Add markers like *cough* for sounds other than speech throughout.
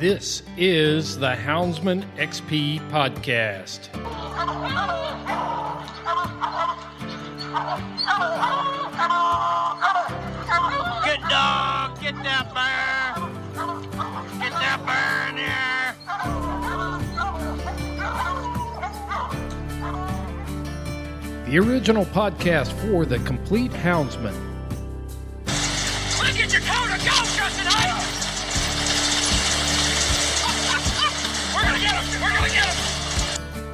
This is the Houndsman XP podcast. Good dog, get that bear. Get that bear in here. The original podcast for the complete Houndsman.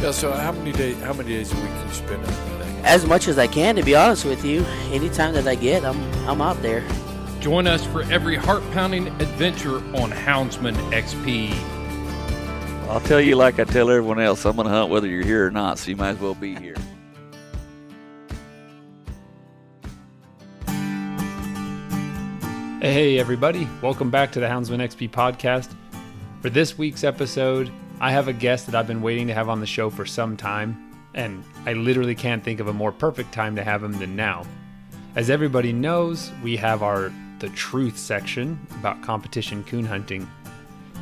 Yeah, so how many days how many days a week can you spend on that thing? as much as I can, to be honest with you. Anytime that I get, I'm I'm out there. Join us for every heart pounding adventure on Houndsman XP. I'll tell you like I tell everyone else, I'm going to hunt whether you're here or not, so you might as well be here. *laughs* Hey, everybody, welcome back to the Houndsman XP podcast. For this week's episode, I have a guest that I've been waiting to have on the show for some time, and I literally can't think of a more perfect time to have him than now. As everybody knows, we have our The Truth section about competition coon hunting,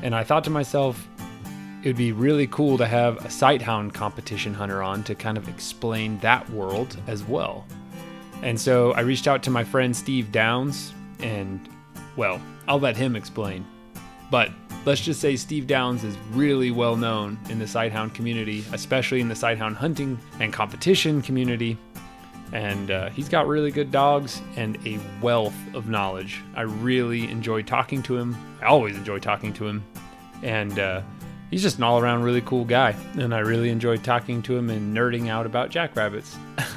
and I thought to myself, it would be really cool to have a sighthound competition hunter on to kind of explain that world as well. And so I reached out to my friend Steve Downs, and well, I'll let him explain. But let's just say Steve Downs is really well known in the sighthound community, especially in the sighthound hunting and competition community. And uh, he's got really good dogs and a wealth of knowledge. I really enjoy talking to him. I always enjoy talking to him. And uh, he's just an all around really cool guy. And I really enjoy talking to him and nerding out about jackrabbits. *laughs*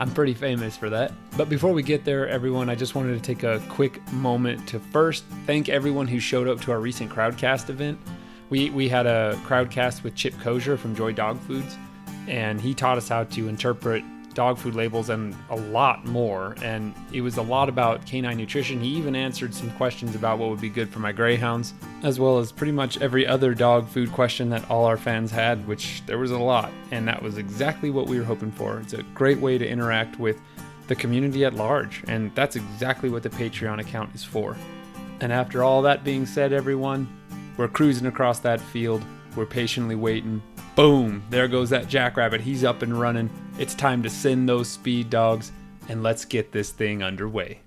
I'm pretty famous for that. But before we get there, everyone, I just wanted to take a quick moment to first thank everyone who showed up to our recent Crowdcast event. We, we had a Crowdcast with Chip Kosher from Joy Dog Foods, and he taught us how to interpret dog food labels and a lot more. And it was a lot about canine nutrition. He even answered some questions about what would be good for my greyhounds, as well as pretty much every other dog food question that all our fans had, which there was a lot. And that was exactly what we were hoping for. It's a great way to interact with the community at large. And that's exactly what the Patreon account is for. And after all that being said, everyone, we're cruising across that field. We're patiently waiting. Boom! There goes that jackrabbit. He's up and running. It's time to send those speed dogs and let's get this thing underway.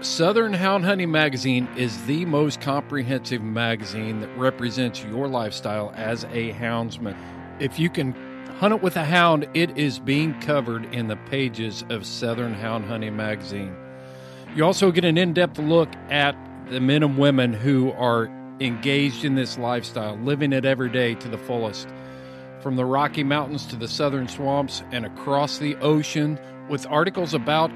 Southern Hound Hunting Magazine is the most comprehensive magazine that represents your lifestyle as a houndsman. If you can hunt it with a hound, it is being covered in the pages of Southern Hound Hunting Magazine. You also get an in depth look at the men and women who are engaged in this lifestyle, living it every day to the fullest. From the Rocky Mountains to the southern swamps and across the ocean, with articles about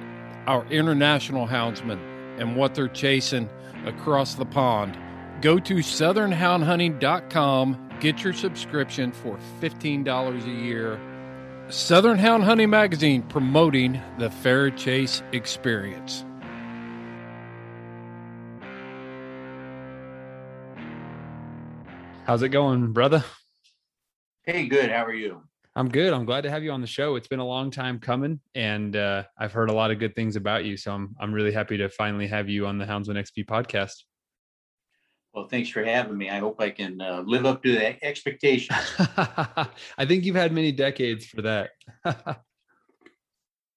our international houndsmen and what they're chasing across the pond. Go to southernhoundhunting.com, get your subscription for $15 a year. Southern Hound Hunting Magazine promoting the fair chase experience. How's it going, brother? Hey, good. How are you? I'm good. I'm glad to have you on the show. It's been a long time coming, and uh, I've heard a lot of good things about you. So I'm I'm really happy to finally have you on the Houndsman XP podcast. Well, thanks for having me. I hope I can uh, live up to the expectations. *laughs* I think you've had many decades for that. *laughs*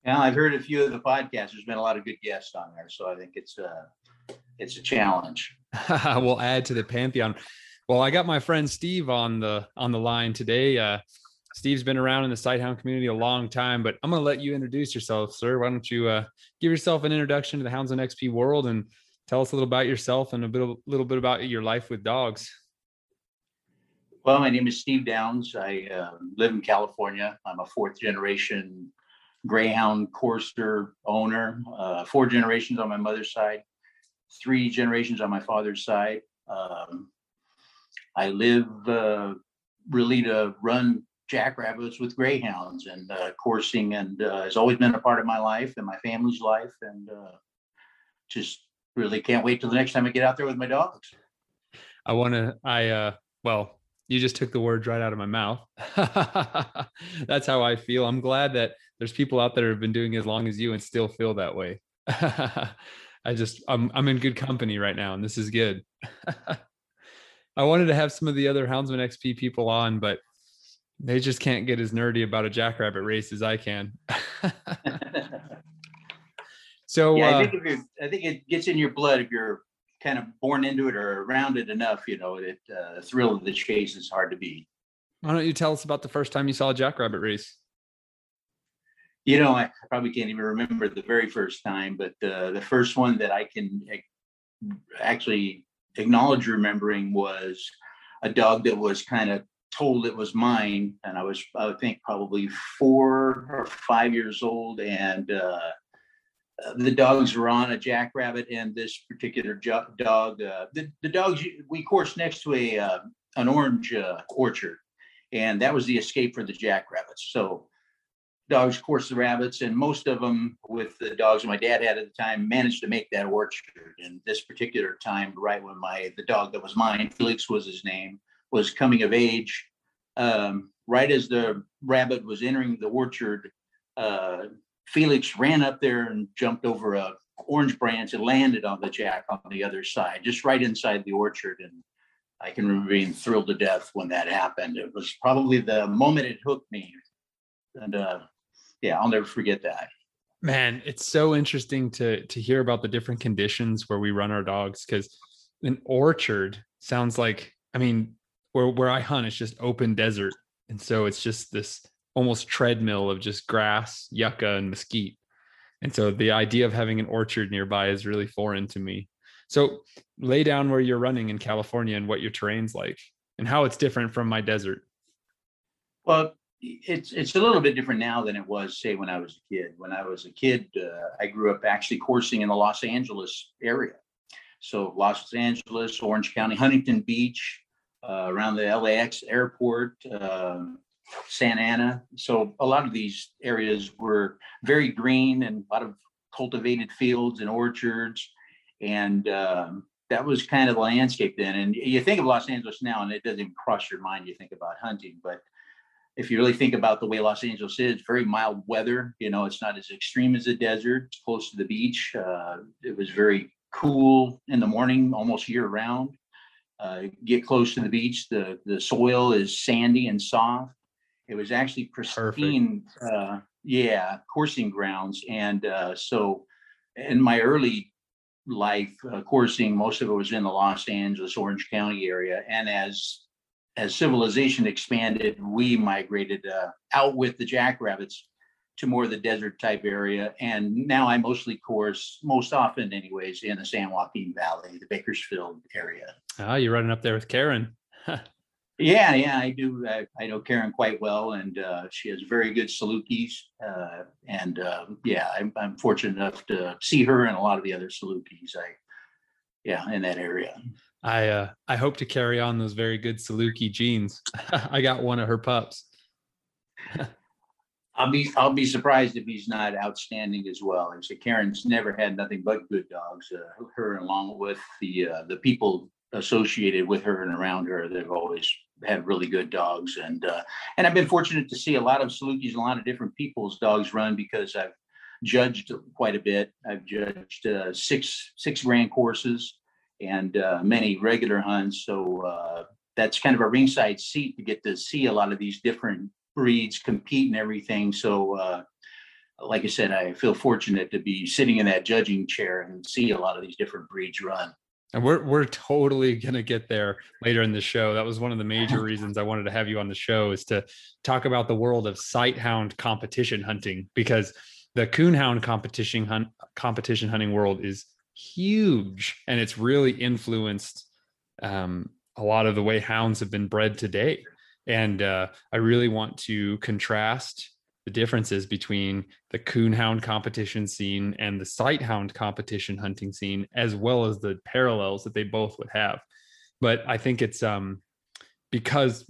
Now, I've heard a few of the podcasts. There's been a lot of good guests on there, so I think it's uh it's a challenge. *laughs* we'll add to the pantheon. Well, I got my friend Steve on the on the line today. Uh, Steve's been around in the sighthound community a long time, but I'm going to let you introduce yourself, sir. Why don't you uh, give yourself an introduction to the Houndsman XP world and tell us a little about yourself and a bit, a little bit about your life with dogs. Well, my name is Steve Downs. I uh, live in California. I'm a fourth generation Greyhound courser owner. Uh, four generations on my mother's side, three generations on my father's side. Um, I live uh, really to run jackrabbits with greyhounds and uh, coursing and uh, has always been a part of my life and my family's life and uh, just really can't wait till the next time I get out there with my dogs. I want to, I, uh, well, you just took the words right out of my mouth. *laughs* That's how I feel. I'm glad that there's people out there who have been doing as long as you and still feel that way. *laughs* I just, I'm, I'm in good company right now and this is good. *laughs* I wanted to have some of the other Houndsman XP people on, but they just can't get as nerdy about a jackrabbit race as I can. *laughs* so yeah, I uh, think if you're, I think it gets in your blood if you're kind of born into it or around it enough. You know, that uh, thrill of the chase is hard to beat. why don't you tell us about the first time you saw a jackrabbit race? You know, I probably can't even remember the very first time, but uh, the first one that I can actually acknowledge remembering was a dog that was kind of told it was mine, and I was, I think, probably four or five years old, and uh, the dogs were on a jackrabbit, and this particular jo- dog, uh, the the dogs we coursed next to a uh, an orange uh, orchard, and that was the escape for the jackrabbits. So dogs course the rabbits, and most of them, with the dogs my dad had at the time, managed to make that orchard. And this particular time, right when my the dog that was mine, Felix was his name, was coming of age, um, right as the rabbit was entering the orchard, uh, Felix ran up there and jumped over a orange branch and landed on the jack on the other side, just right inside the orchard. And I can remember being thrilled to death when that happened. It was probably the moment it hooked me. And uh, yeah, I'll never forget that. Man, it's so interesting to to hear about the different conditions where we run our dogs because an orchard sounds like I mean where where I hunt it's just open desert and so it's just this almost treadmill of just grass, yucca, and mesquite. And so the idea of having an orchard nearby is really foreign to me. So lay down where you're running in California and what your terrain's like and how it's different from my desert. Well, it's it's a little bit different now than it was, say, when I was a kid. When I was a kid, uh, I grew up actually coursing in the Los Angeles area. So Los Angeles, Orange County, Huntington Beach, uh, around the LAX airport, uh, Santa Ana. So a lot of these areas were very green and a lot of cultivated fields and orchards. And um, that was kind of the landscape then. And you think of Los Angeles now, and it doesn't even cross your mind. You think about hunting, but if you really think about the way Los Angeles is, very mild weather. You know, it's not as extreme as the desert. It's close to the beach. Uh, it was very cool in the morning, almost year round. Uh, get close to the beach. The the soil is sandy and soft. It was actually pristine. Uh, yeah, coursing grounds. And uh, so, in my early life uh, coursing, most of it was in the Los Angeles, Orange County area. And as as civilization expanded, we migrated uh, out with the jackrabbits to more of the desert type area. And now I mostly course, most often, anyways, in the San Joaquin Valley, the Bakersfield area. Ah, you're running up there with Karen. *laughs* Yeah, yeah, I do. I, I know Karen quite well, and uh, she has very good Salukis. Uh, and uh, yeah, I'm, I'm fortunate enough to see her and a lot of the other Salukis. I, yeah, in that area. I uh I hope to carry on those very good Saluki genes. *laughs* I got one of her pups. *laughs* I'll be I'll be surprised if he's not outstanding as well. And so Karen's never had nothing but good dogs. Uh, her along with the uh, the people associated with her and around her. They've always had really good dogs, and uh, and I've been fortunate to see a lot of Salukis and a lot of different people's dogs run because I've judged quite a bit. I've judged uh, six six grand courses and uh, many regular hunts, so uh, that's kind of a ringside seat to get to see a lot of these different breeds compete and everything. So. Uh, like I said, I feel fortunate to be sitting in that judging chair and see a lot of these different breeds run. And we're we're totally gonna get there later in the show. That was one of the major *laughs* reasons I wanted to have you on the show is to talk about the world of sight hound competition hunting because the coonhound competition hunt competition hunting world is huge and it's really influenced um, a lot of the way hounds have been bred today. And uh, I really want to contrast the differences between the coonhound competition scene and the sighthound competition hunting scene, as well as the parallels that they both would have. But I think it's um, because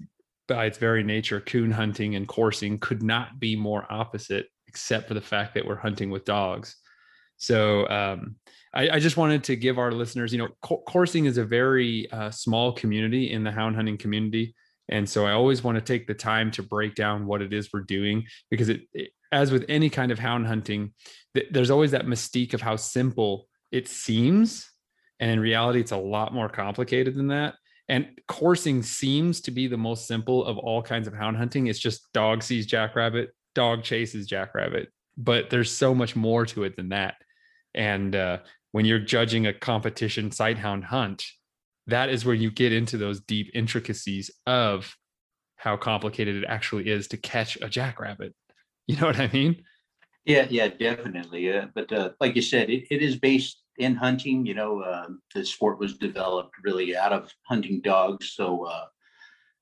by its very nature, coon hunting and coursing could not be more opposite, except for the fact that we're hunting with dogs. So um, I, I, just wanted to give our listeners, you know, co- coursing is a very uh, small community in the hound hunting community. And so I always want to take the time to break down what it is we're doing because it, it as with any kind of hound hunting, th- there's always that mystique of how simple it seems. And in reality, it's a lot more complicated than that. And coursing seems to be the most simple of all kinds of hound hunting. It's just dog sees jackrabbit, dog chases jackrabbit. But there's so much more to it than that. And uh, when you're judging a competition sighthound hunt, that is where you get into those deep intricacies of how complicated it actually is to catch a jackrabbit. *laughs* You know what I mean? Yeah, yeah, definitely. Uh, but uh, like you said, it, it is based in hunting. You know, uh, the sport was developed really out of hunting dogs. So uh,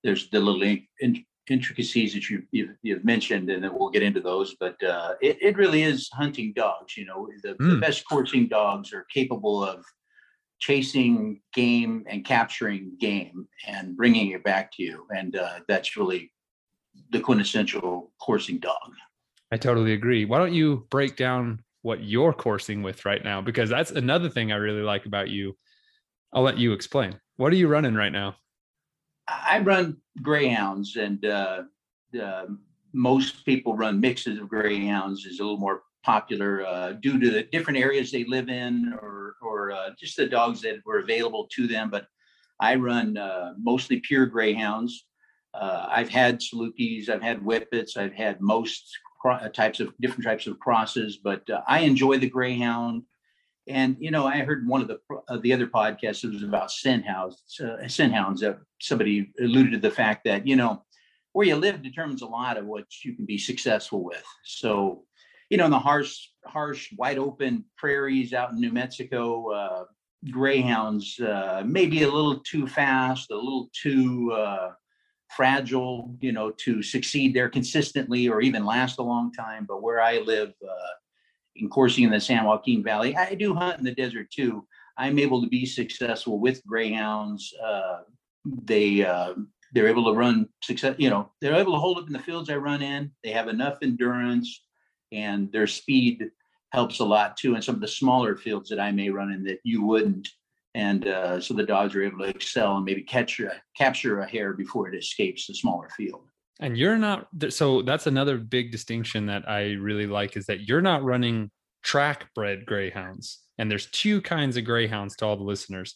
there's the little in, intricacies that you, you've, you've, mentioned, and then we'll get into those. But uh, it, it really is hunting dogs. You know, the, mm. the best coursing dogs are capable of chasing game and capturing game and bringing it back to you. And uh, that's really the quintessential coursing dog. I totally agree. Why don't you break down what you're coursing with right now? Because that's another thing I really like about you. I'll let you explain. What are you running right now? I run greyhounds, and uh, uh, most people run mixes of greyhounds. is a little more popular uh, due to the different areas they live in or, or uh, just the dogs that were available to them. But I run uh, mostly pure greyhounds. Uh, I've had Salukis, I've had Whippets, I've had most cro- types of different types of crosses, but I enjoy the greyhound. And you know, I heard one of the uh, the other podcasts. It was about scent hounds. Uh, scent hounds. That somebody alluded to the fact that you know where you live determines a lot of what you can be successful with. So you know, in the harsh, harsh, wide open prairies out in New Mexico, uh, greyhounds uh, maybe a little too fast, a little too uh, fragile, you know, to succeed there consistently or even last a long time. But where I live, uh, in coursing in the San Joaquin Valley, I do hunt in the desert too. I'm able to be successful with greyhounds. Uh, they uh, they're able to run success. You know, they're able to hold up in the fields I run in. They have enough endurance and their speed helps a lot too in some of the smaller fields that I may run in that you wouldn't. And uh, so the dogs are able to excel and maybe catch a, capture a hare before it escapes the smaller field. And you're not so that's another big distinction that I really like is that you're not running track bred greyhounds. And there's two kinds of greyhounds to all the listeners.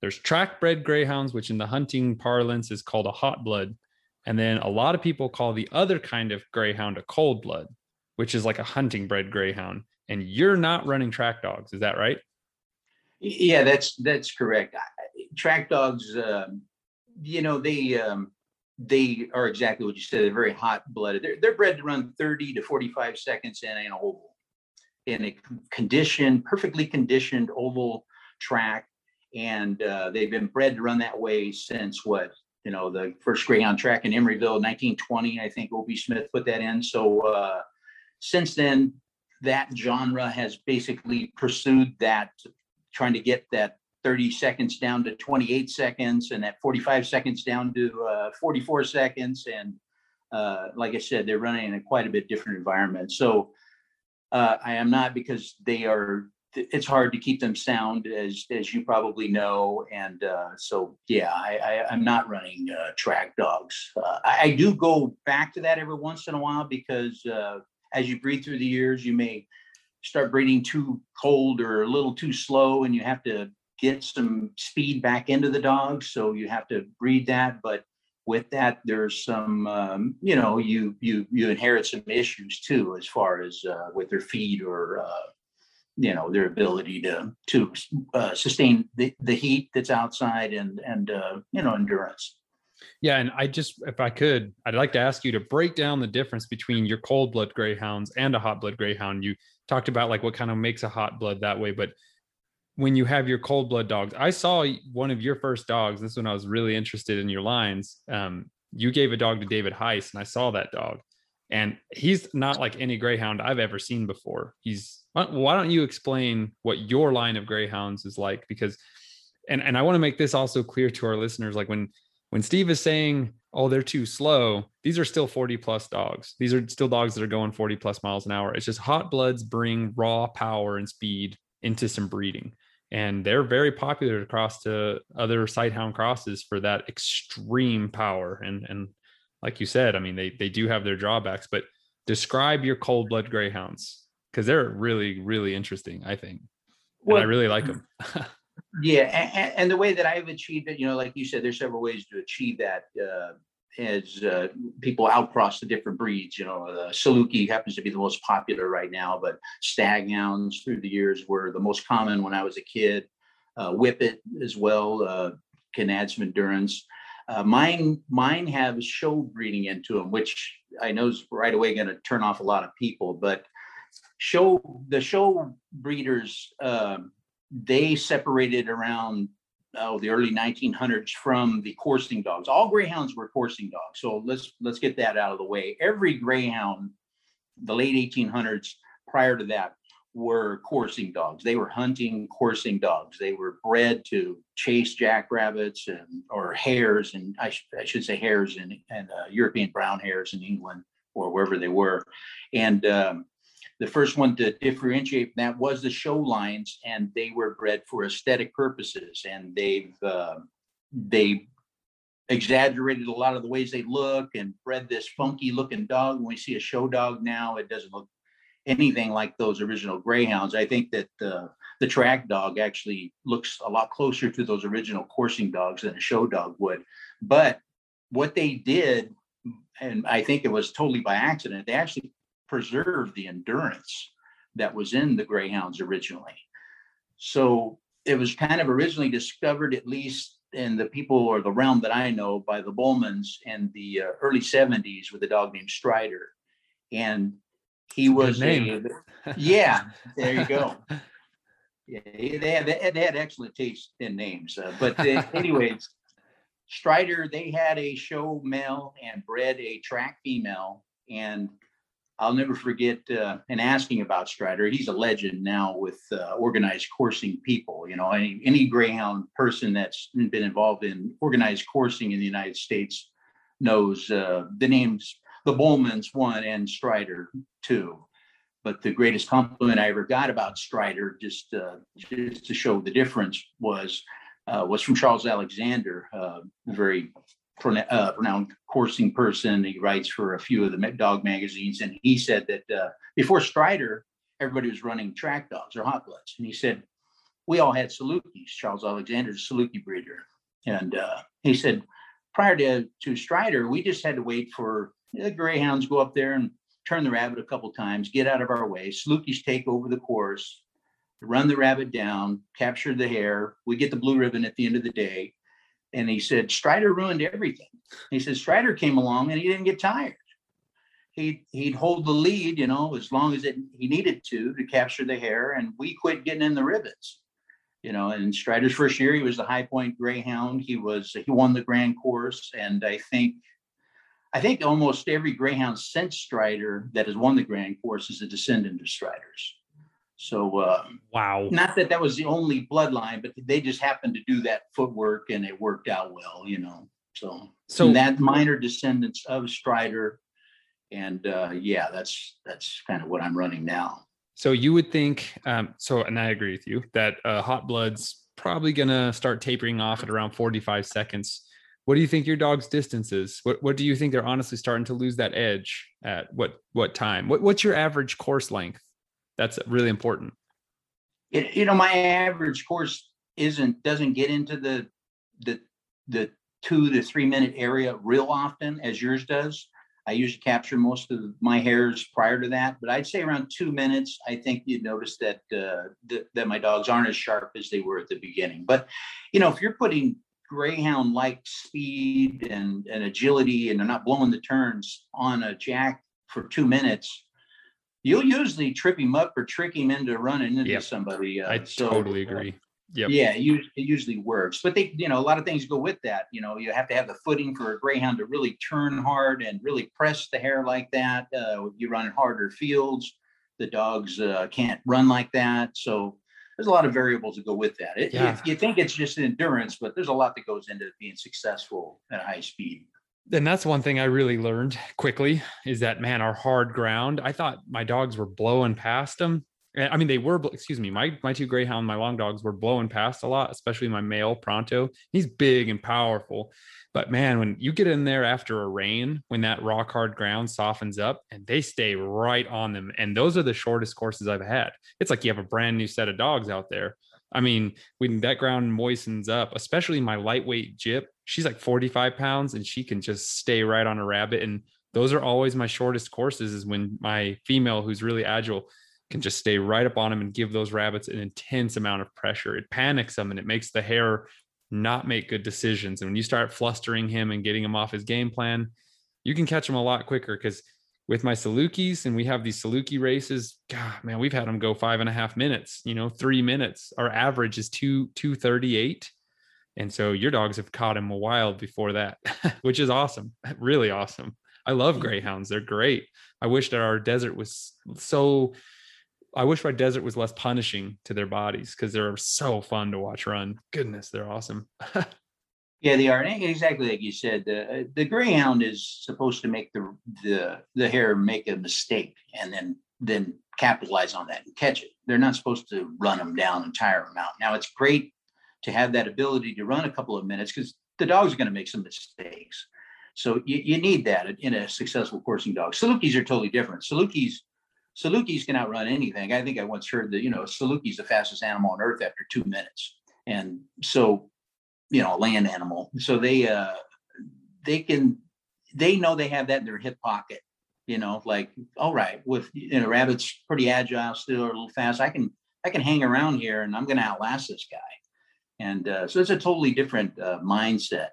There's track bred greyhounds, which in the hunting parlance is called a hot blood. And then a lot of people call the other kind of greyhound a cold blood which is like a hunting bred greyhound, and you're not running track dogs. Is that right? Yeah, that's that's correct. Track dogs, um, you know, they um, they are exactly what you said. They're very hot blooded. They're they're bred to run 30 to 45 seconds in an oval, in a conditioned, perfectly conditioned oval track, and uh, they've been bred to run that way since what you know the first greyhound track in Emeryville, 1920. I think O.P. Smith put that in. So uh, since then, that genre has basically pursued that, trying to get that 30 seconds down to 28 seconds and that 45 seconds down to uh, 44 seconds. And uh, like I said, they're running in a quite a bit different environment. So uh, I am not because they are it's hard to keep them sound as as you probably know and uh, so yeah I, I i'm not running uh, track dogs uh, I, I do go back to that every once in a while because as you breathe through the years you may start breathing too cold or a little too slow and you have to get some speed back into the dog so you have to breed that but with that there's some um, you know you you you inherit some issues too as far as uh, with their feet or uh, you know their ability to to uh, sustain the, the heat that's outside and and uh, you know endurance Yeah, and I just, if I could, I'd like to ask you to break down the difference between your cold blood greyhounds and a hot blood greyhound. You talked about like what kind of makes a hot blood that way, but when you have your cold blood dogs, I saw one of your first dogs. This one I was really interested in your lines. Um, you gave a dog to David Heiss, and I saw that dog, and he's not like any greyhound I've ever seen before. He's why don't you explain what your line of greyhounds is like? Because, and and I want to make this also clear to our listeners, like when when Steve is saying, oh, they're too slow, these are still 40 plus dogs. These are still dogs that are going 40 plus miles an hour. It's just hot bloods bring raw power and speed into some breeding. And they're very popular across to other sighthound crosses for that extreme power. And and like you said, I mean, they they do have their drawbacks, but describe your cold blood greyhounds because they're really, really interesting, I think. And I really like *laughs* them. *laughs* Yeah, and, and the way that I've achieved it, you know, like you said, there's several ways to achieve that. Uh, as uh, people outcross the different breeds, you know, Saluki happens to be the most popular right now, but staghounds through the years were the most common when I was a kid. Uh, Whippet as well uh, can add some endurance. Uh, mine, mine have show breeding into them, which I know is right away going to turn off a lot of people. But show the show breeders, um, they separated around oh, the early 1900s from the coursing dogs. All greyhounds were coursing dogs. So let's let's get that out of the way. Every greyhound, the late 1800s, prior to that, were coursing dogs. They were hunting coursing dogs. They were bred to chase jackrabbits and or hares, and I, sh- I should say hares and and uh, European brown hares in England or wherever they were, and um, the first one to differentiate that was the show lines, and they were bred for aesthetic purposes, and they've uh, they exaggerated a lot of the ways they look and bred this funky looking dog. When we see a show dog now, it doesn't look anything like those original greyhounds. I think that uh, the track dog actually looks a lot closer to those original coursing dogs than a show dog would. But what they did, and I think it was totally by accident, they actually preserved the endurance that was in the greyhounds originally. So it was kind of originally discovered, at least in the people or the realm that I know, by the Bowmans in the uh, early 70s with a dog named Strider. And he That's a good was a, *laughs* yeah, there you go. Yeah, they had, they had, they had excellent taste in names. Uh, but uh, *laughs* anyways, Strider, they had a show male and bred a track female. And I'll never forget uh, asking about Strider. He's a legend now with uh, organized coursing people. You know, any any greyhound person that's been involved in organized coursing in the United States knows uh, the names. The Bowmans one and Strider two. But the greatest compliment I ever got about Strider, just uh, just to show the difference, was uh, was from Charles Alexander, uh, very renowned coursing person. He writes for a few of the dog magazines, and he said that uh, before Strider, everybody was running track dogs or hot bloods, and he said we all had Salukis. Charles Alexander's Saluki breeder, and uh, he said prior to to Strider, we just had to wait for the greyhounds go up there and turn the rabbit a couple times, get out of our way. Salukis take over the course, run the rabbit down, capture the hare. We get the blue ribbon at the end of the day. And he said, Strider ruined everything. He said, Strider came along and he didn't get tired. He'd, he'd hold the lead, you know, as long as it, he needed to to capture the hare. And we quit getting in the ribbons, you know. And Strider's first year, he was the High Point Greyhound. He was, he won the grand course. And I think I think almost every greyhound since Strider that has won the Grand Course is a descendant of Striders. So, uh, wow. not that that was the only bloodline, but they just happened to do that footwork and it worked out well, you know. So, So- that minor descendants of Strider, and uh, yeah, that's that's kind of what I'm running now. So you would think, um, so, and I agree with you that uh, hot blood's probably going to start tapering off at around 45 seconds. What do you think your dog's distance is? What, what do you think they're honestly starting to lose that edge at what, what time? What, what's your average course length? That's really important. It, you know, my average course isn't, doesn't get into the, the, the two to three minute area real often as yours does. I usually capture most of my hares prior to that, but I'd say around two minutes. I think you'd notice that uh, th- that my dogs aren't as sharp as they were at the beginning. But you know, if you're putting greyhound like speed and, and agility and they're not blowing the turns on a jack for two minutes, you'll usually trip him up or trick him into running into Yep. somebody. Uh, I so, totally uh, agree. Yep. yeah, it it usually works, but they, you know, a lot of things go with that. You know, you have to have the footing for a greyhound to really turn hard and really press the hare like that. Uh, you run in harder fields. The dogs uh, can't run like that. So there's a lot of variables that go with that. It, Yeah. you, you think it's just endurance, but there's a lot that goes into being successful at high speed. And that's one thing I really learned quickly is that man, our hard ground. I thought my dogs were blowing past them. Eh, I mean, they were. Excuse me, my my two greyhound, my long dogs were blowing past a lot, especially my male Pronto. He's big and powerful, but man, when you get in there after a rain, when that rock hard ground softens up, and they stay right on them, and those are the shortest courses I've had. It's like you have a brand new set of dogs out there. I mean, when that ground moistens up, especially my lightweight Jip, she's like 45 pounds and she can just stay right on a rabbit. And those are always my shortest courses is when my female, who's really agile, can just stay right up on him and give those rabbits an intense amount of pressure. It panics them and it makes the hare not make good decisions. And when you start flustering him and getting him off his game plan, you can catch him a lot quicker because with my Salukis and we have these Saluki races, God, man, we've had them go five and a half minutes, you know, three minutes. Our average is two, 238. And so your dogs have caught him a while before that, *laughs* which is awesome. *laughs* Really awesome. I love greyhounds. They're great. I wish that our desert was so I wish my desert was less punishing to their bodies because they're so fun to watch run. Goodness, they're awesome. *laughs* Yeah, they are And exactly like you said. The uh, the greyhound is supposed to make the the the hare make a mistake and then then capitalize on that and catch it. They're not supposed to run them down and tire them out. Now it's great to have that ability to run a couple of minutes because the dog's are going to make some mistakes. So you, you need that in a successful coursing dog. Salukis are totally different. Salukis Salukis can outrun anything. I think I once heard that you know Saluki's the fastest animal on earth after two minutes, and so you know, a land animal. So they uh they can they know they have that in their hip pocket, you know, like, all right, with you know, rabbit's pretty agile still or a little fast. I can I can hang around here and I'm gonna outlast this guy. And uh, so it's a totally different uh, mindset.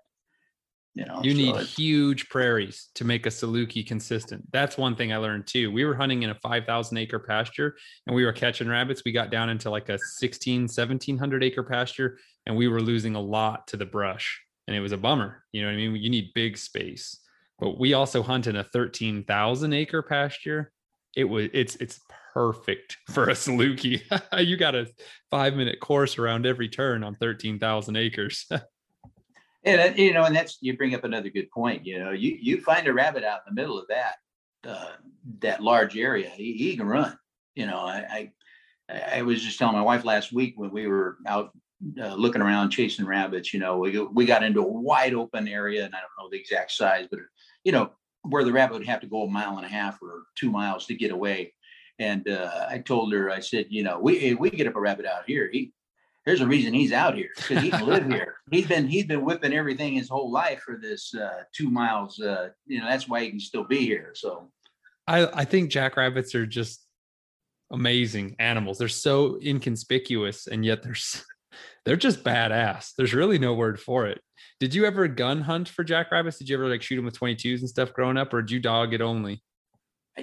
You know, You so need huge prairies to make a Saluki consistent. That's one thing I learned too. We were hunting in a 5,000 acre pasture and we were catching rabbits. We got down into like a 16, 1700 acre pasture and we were losing a lot to the brush. And it was a bummer. You know what I mean? You need big space. But we also hunt in a 13,000 acre pasture. It was, it's, it's perfect for a Saluki. *laughs* you got a five minute course around every turn on 13,000 acres. *laughs* Yeah, that- you know, and that's you bring up another good point. You know, you you find a rabbit out in the middle of that uh, that large area, he, he can run. You know, I, I I was just telling my wife last week when we were out uh, looking around chasing rabbits. You know, we we got into a wide open area, and I don't know the exact size, but you know where the rabbit would have to go a mile and a half or two miles to get away. And uh, I told her, I said, you know, we we get up a rabbit out here, he there's a reason he's out here because he can live *laughs* here. He's been he's been whipping everything his whole life for this uh, two miles. Uh, you know that's why he can still be here. So I, I think jackrabbits are just amazing animals. They're so inconspicuous and yet they're *laughs* they're just badass. There's really no word for it. Did you ever gun hunt for jackrabbits? Did you ever like shoot them with 22s and stuff growing up, or did you dog it only?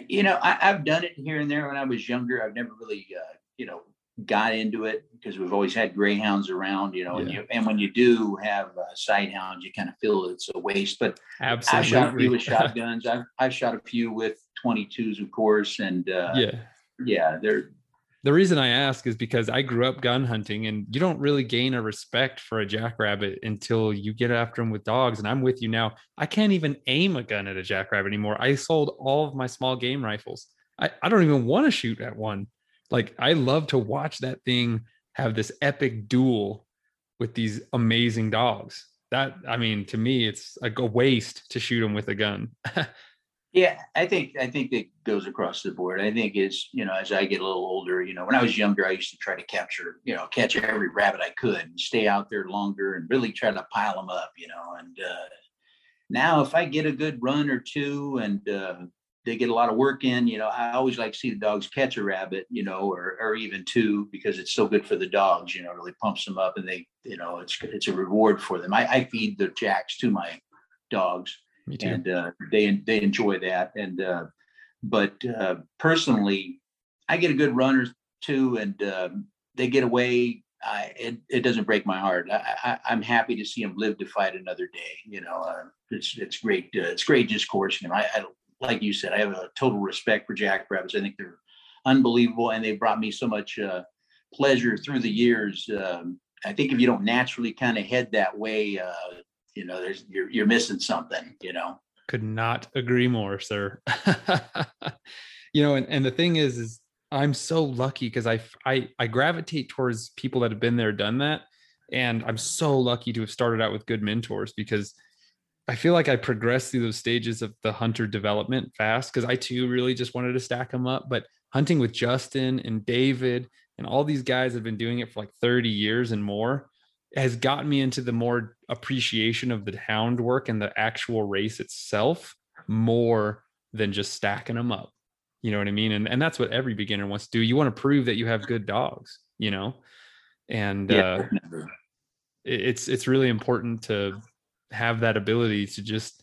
you know I, I've done it here and there when I was younger. I've never really uh, you know got into it because we've always had greyhounds around. You know, and you and when you do have uh, sight hounds, you kind of feel it's a waste. But I've shot a few with *laughs* shotguns. I've I've shot a few with 22s, of course, and uh, yeah. yeah, they're The reason I ask is because I grew up gun hunting and you don't really gain a respect for a jackrabbit until you get after them with dogs. And I'm with you now. I can't even aim a gun at a jackrabbit anymore. I sold all of my small game rifles. I, I don't even want to shoot at one. Like I love to watch that thing have this epic duel with these amazing dogs. That I mean, to me, it's like a waste to shoot them with a gun. *laughs* Yeah, I think I think it goes across the board. I think is you know as I get a little older, you know, when I was younger, I used to try to capture you know catch every rabbit I could and stay out there longer and really try to pile them up, you know. And uh, now if I get a good run or two and uh, they get a lot of work in, you know, I always like to see the dogs catch a rabbit, you know, or or even two because it's so good for the dogs, you know, really pumps them up and they, you know, it's it's a reward for them. I, I feed the jacks to my dogs too. and uh, they they enjoy that. And uh, but uh, personally, I get a good run or two, and um, they get away. I, it, it doesn't break my heart. I, I, I'm happy to see them live to fight another day. You know, uh, it's it's great. Uh, it's great just coursing them. I, I like you said, I have a total respect for jackrabbits. I think they're unbelievable, and they brought me so much uh, pleasure through the years. Um, I think if you don't naturally kind of head that way, uh, you know, there's you're you're missing something. You know. Could not agree more, sir. *laughs* you know, and, and the thing is, is I'm so lucky because I, I I gravitate towards people that have been there, done that. And I'm so lucky to have started out with good mentors because I feel like I progressed through those stages of the hunter development fast because I too really just wanted to stack them up. But hunting with Justin and David and all these guys have been doing it for like 30 years and more has gotten me into the more appreciation of the hound work and the actual race itself more than just stacking them up. You know what I mean? And and that's what every beginner wants to do. You want to prove that you have good dogs, you know? And uh it's it's really important to have that ability to just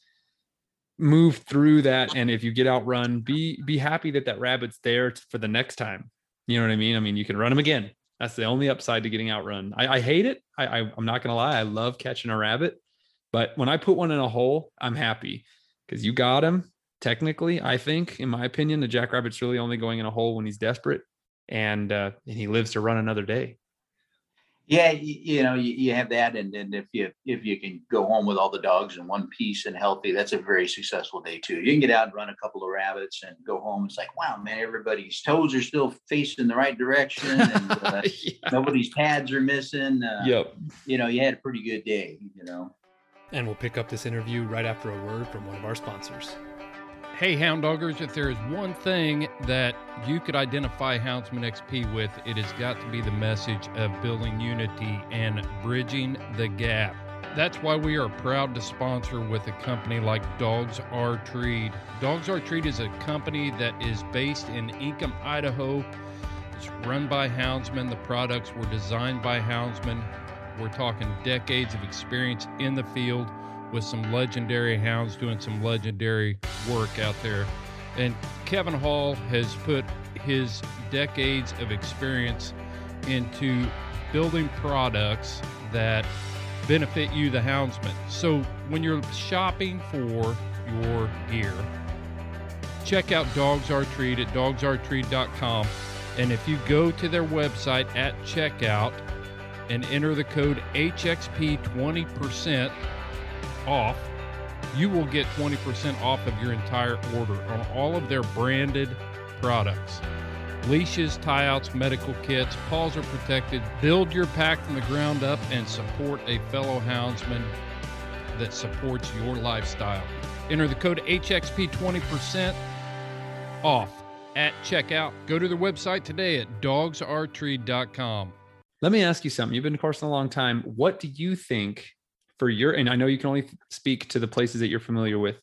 move through that. And if you get outrun be be happy that that rabbit's there for the next time. You know what i mean? I mean you can run them again. That's the only upside to getting outrun. I, I hate it. I, I i'm not gonna lie. I love catching a rabbit. But when i put one in a hole i'm happy. Because you got him technically i think in my opinion the jackrabbit's really only going in a hole when he's desperate. And uh and he lives to run another day Yeah, you, you know, you, you have that, and then if you if you can go home with all the dogs in one piece and healthy, that's a very successful day too. You can get out and run a couple of rabbits and go home. It's like, wow, man, everybody's toes are still facing the right direction, and *laughs* uh, Yeah. nobody's pads are missing. Uh, Yep. You know, you had a pretty good day. You know. And we'll pick up this interview right after a word from one of our sponsors. Hey, Hound Doggers, if there is one thing that you could identify Houndsman XP with, it has got to be the message of building unity and bridging the gap. That's why we are proud to sponsor with a company like Dogs Are Treed. Dogs Are Treed is a company that is based in Ingham, Idaho. It's run by Houndsmen. The products were designed by Houndsmen. We're talking decades of experience in the field with some legendary hounds doing some legendary work out there. And Kevin Hall has put his decades of experience into building products that benefit you, the houndsman. So when you're shopping for your gear, check out Dogs Are Treed at dogsartreed.com. And if you go to their website at checkout and enter the code HXP 20%, off, you will get 20% off of your entire order on all of their branded products. Leashes, tie outs, medical kits, paws are protected. Build your pack from the ground up and support a fellow houndsman that supports your lifestyle. Enter the code HXP 20% off at checkout. Go to their website today at dogsartreed.com. Let me ask you something. You've been coursing a long time. What do you think for your, and I know you can only speak to the places that you're familiar with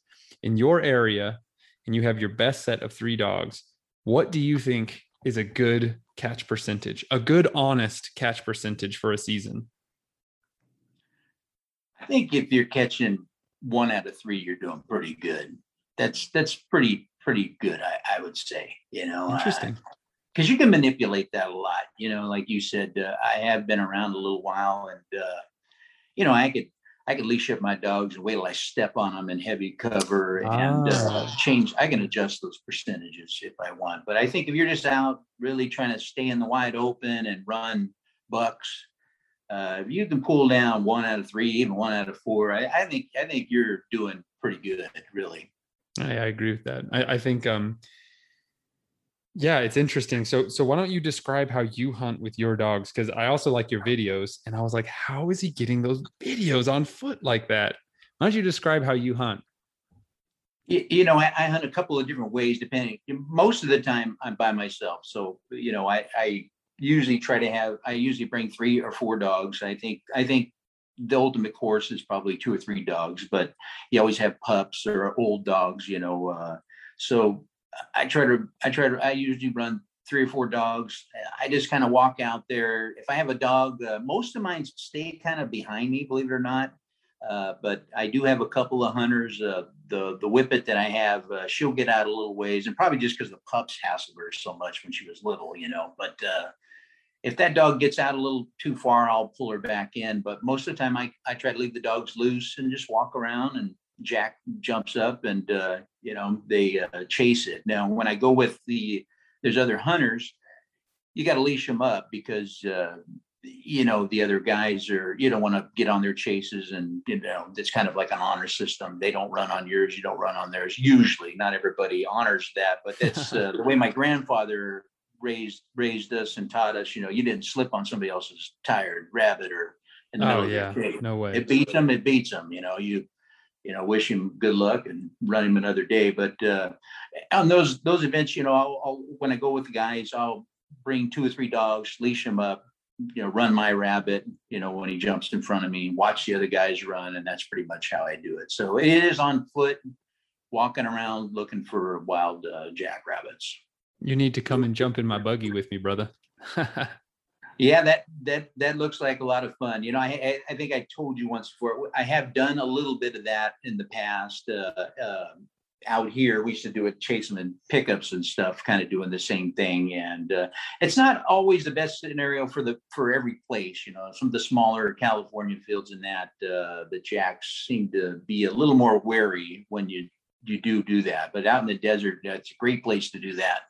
in your area, and you have your best set of three dogs. What do you think is a good catch percentage, a good, honest catch percentage for a season? I think if you're catching one out of three, you're doing pretty good. That's that's pretty pretty good, I, I would say. You know, Interesting. because you can manipulate that a lot. You know, like you said, uh, I have been around a little while, and uh, you know, I could I can leash up my dogs and wait till I step on them in heavy cover and uh, Ah. change. I can adjust those percentages if I want. But I think if you're just out really trying to stay in the wide open and run bucks, uh, if you can pull down one out of three, even one out of four, I, I think I think you're doing pretty good, really. I, I agree with that. I, I think um Yeah, it's interesting. So so why don't you describe how you hunt with your dogs? Because I also like your videos, and I was like, how is he getting those videos on foot like that? Why don't you describe how you hunt? You, know, I, I hunt a couple of different ways, depending. Most of the time, I'm by myself, so you know, I, I usually try to have. I usually bring three or four dogs. I think. I think the ultimate course is probably two or three dogs, but you always have pups or old dogs. You know, uh, so I try to. I try to. I usually run three or four dogs. I just kind of walk out there. If I have a dog, uh, most of mine stay kind of behind me, believe it or not. Uh, but I do have a couple of hunters. Uh, the the whippet that I have, uh, she'll get out a little ways, and probably just because the pups hassled her so much when she was little, you know. But uh, if that dog gets out a little too far, I'll pull her back in. But most of the time, I I try to leave the dogs loose and just walk around, and Jack jumps up, and uh, you know they uh, chase it. Now, when I go with the there's other hunters, you got to leash them up because you know the other guys are you don't want to get on their chases and you know it's kind of like an honor system they don't run on yours you don't run on theirs usually not everybody honors that but that's uh, the way my grandfather raised raised us and taught us you know you didn't slip on somebody else's tired rabbit or Oh yeah, no way. it beats them it beats them you know you you know wish him good luck and run him another day but uh on those those events you know I'll, I'll when i go with the guys i'll bring two or three dogs leash them up you know, run my rabbit, you know, when he jumps in front of me, watch the other guys run. And that's pretty much how I do it. So it is on foot, walking around looking for wild uh, jackrabbits. You need to come and jump in my buggy with me, brother. *laughs* Yeah, that that that looks like a lot of fun. You know, I I, think I told you once before. I have done a little bit of that in the past. Uh, uh, out here, we used to do it, them in pickups and stuff, kind of doing the same thing. And uh, it's not always the best scenario for the for every place. You know, some of the smaller California fields in that uh, the jacks seem to be a little more wary when you you do do that. But out in the desert, that's a great place to do that.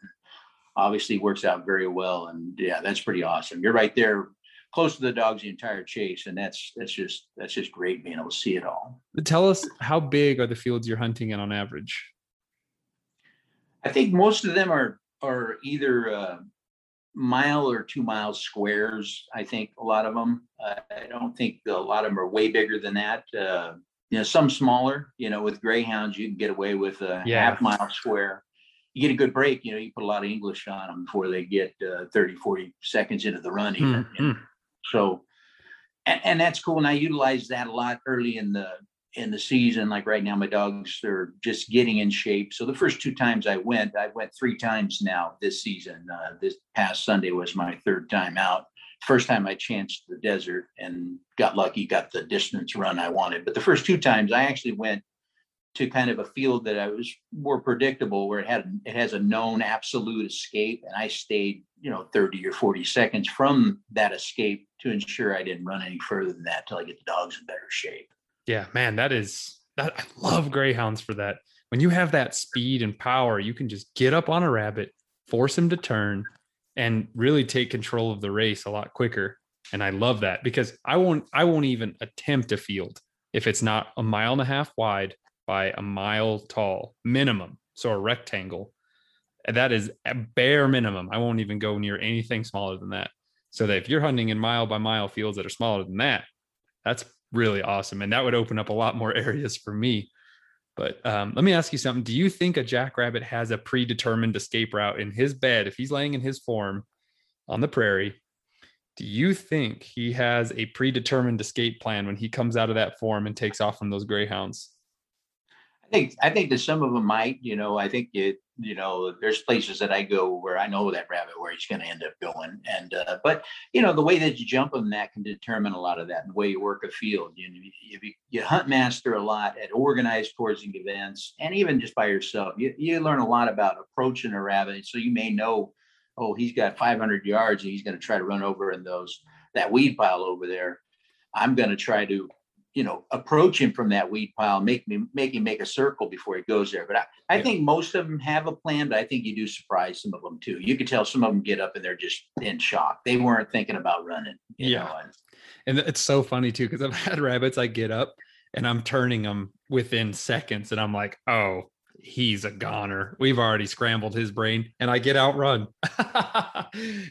Obviously, works out very well, and yeah, that's pretty awesome. You're right there, close to the dogs the entire chase, and that's that's just that's just great being able to see it all. But tell us how big are the fields you're hunting in on average? I think most of them are are either uh, mile or two mile squares. I think a lot of them. Uh, I don't think a lot of them are way bigger than that. Uh, you know, some smaller. You know, with greyhounds, you can get away with a Yeah. half mile square. You get a good break. You know, you put a lot of English on them before they get uh, 30, 40 seconds into the run. Even. Mhm. So, and, and that's cool. And I utilize that a lot early in the in the season. Like right now, my dogs are just getting in shape. So the first two times I went, I went three times now this season. Uh, this past Sunday was my third time out. First time I chanced the desert and got lucky, got the distance run I wanted. But the first two times I actually went to kind of a field that I was more predictable, where it had it has a known absolute escape, and I stayed, you know, thirty or forty seconds from that escape to ensure I didn't run any further than that till I get the dogs in better shape. Yeah, man, that is that. I love greyhounds for that. When you have that speed and power, you can just get up on a rabbit, force him to turn, and really take control of the race a lot quicker. And I love that because I won't. I won't even attempt a field if it's not a mile and a half wide by a mile tall minimum. So a rectangle. That is a bare minimum. I won't even go near anything smaller than that. So that if you're hunting in mile by mile fields that are smaller than that, that's really awesome. And that would open up a lot more *laughs* areas for me. But um, let me ask you something. Do you think a jackrabbit has a predetermined escape route in his bed if he's laying in his form on the prairie? Do you think he has a predetermined escape plan when he comes out of that form and takes off from those greyhounds? I think I think that some of them might, you know, I think it, you know, there's places that I go where I know that rabbit where he's going to end up going, and uh, but you know the way that you jump on that can determine a lot of that, and the way you work a field. You know, you, you hunt master a lot at organized coursing events, and even just by yourself, you you learn a lot about approaching a rabbit. So you may know, oh, he's got 500 yards, and he's going to try to run over in those that weed pile over there. I'm going to try to you know, approach him from that weed pile, make me make him make a circle before he goes there. But I, I Yeah. think most of them have a plan, but I think you do surprise some of them too. You could tell some of them get up and they're just in shock. They weren't thinking about running. you Yeah. know, and- And it's so funny too, because I've *laughs* had rabbits, I get up and I'm turning them within seconds, and I'm like, oh, he's a goner. We've already scrambled his brain, and I get outrun. *laughs*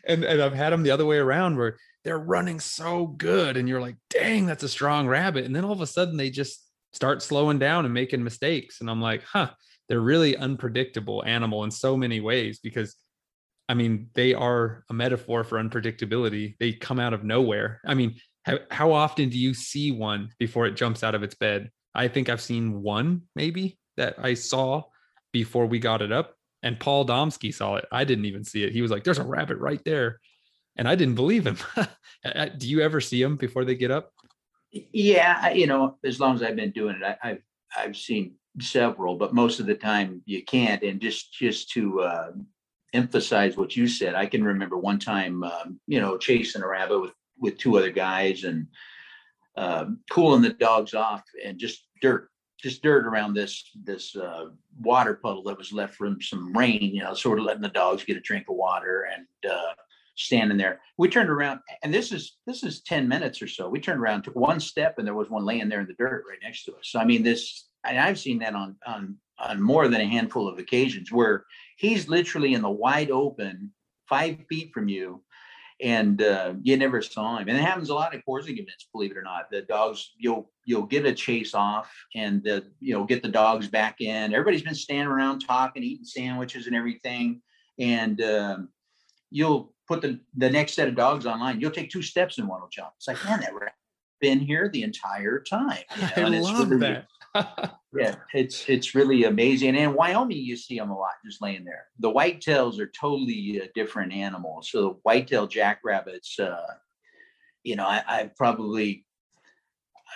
and and I've had him the other way around where they're running so good, and you're like, dang, that's a strong rabbit. And then all of a sudden they just start slowing down and making mistakes. And I'm like, huh, they're really unpredictable animal in so many ways because I mean, they are a metaphor for unpredictability. They come out of nowhere. I mean, how, how often do you see one before it jumps out of its bed? I think I've seen one maybe that I saw before we got it up. And Paul Domsky saw it. I didn't even see it. He was like, there's a rabbit right there. And I didn't believe him. *laughs* do you ever see them before they get up? Yeah, you know, as long as I've been doing it, I, I've I've seen several, but most of the time you can't. And just just to uh, emphasize what you said, I can remember one time, um, you know, chasing a rabbit with with two other guys and um cooling the dogs off and just dirt, just dirt around this this uh, water puddle that was left from some rain. You know, sort of letting the dogs get a drink of water and. Uh, standing there. We turned around, and this is this is 10 minutes or so. We turned around, took one step, and there was one laying there in the dirt right next to us. So I mean, this and I've seen that on on on more than a handful of occasions where he's literally in the wide open, five feet from you, and uh, you never saw him. And it happens a lot at coursing events, believe it or not. The dogs, you'll you'll get a chase off, and the you know get the dogs back in. Everybody's been standing around talking, eating sandwiches and everything, and um, you'll put the, the next set of dogs online. You'll take two steps and one will jump. It's like, man, that rabbit's been here the entire time. you *laughs* know, I and it's love really- that. *laughs* Yeah, it's it's really amazing. And in Wyoming, you see them a lot just laying there. The whitetails are totally a different animal. So the whitetail jackrabbits, uh, you know, I, I've probably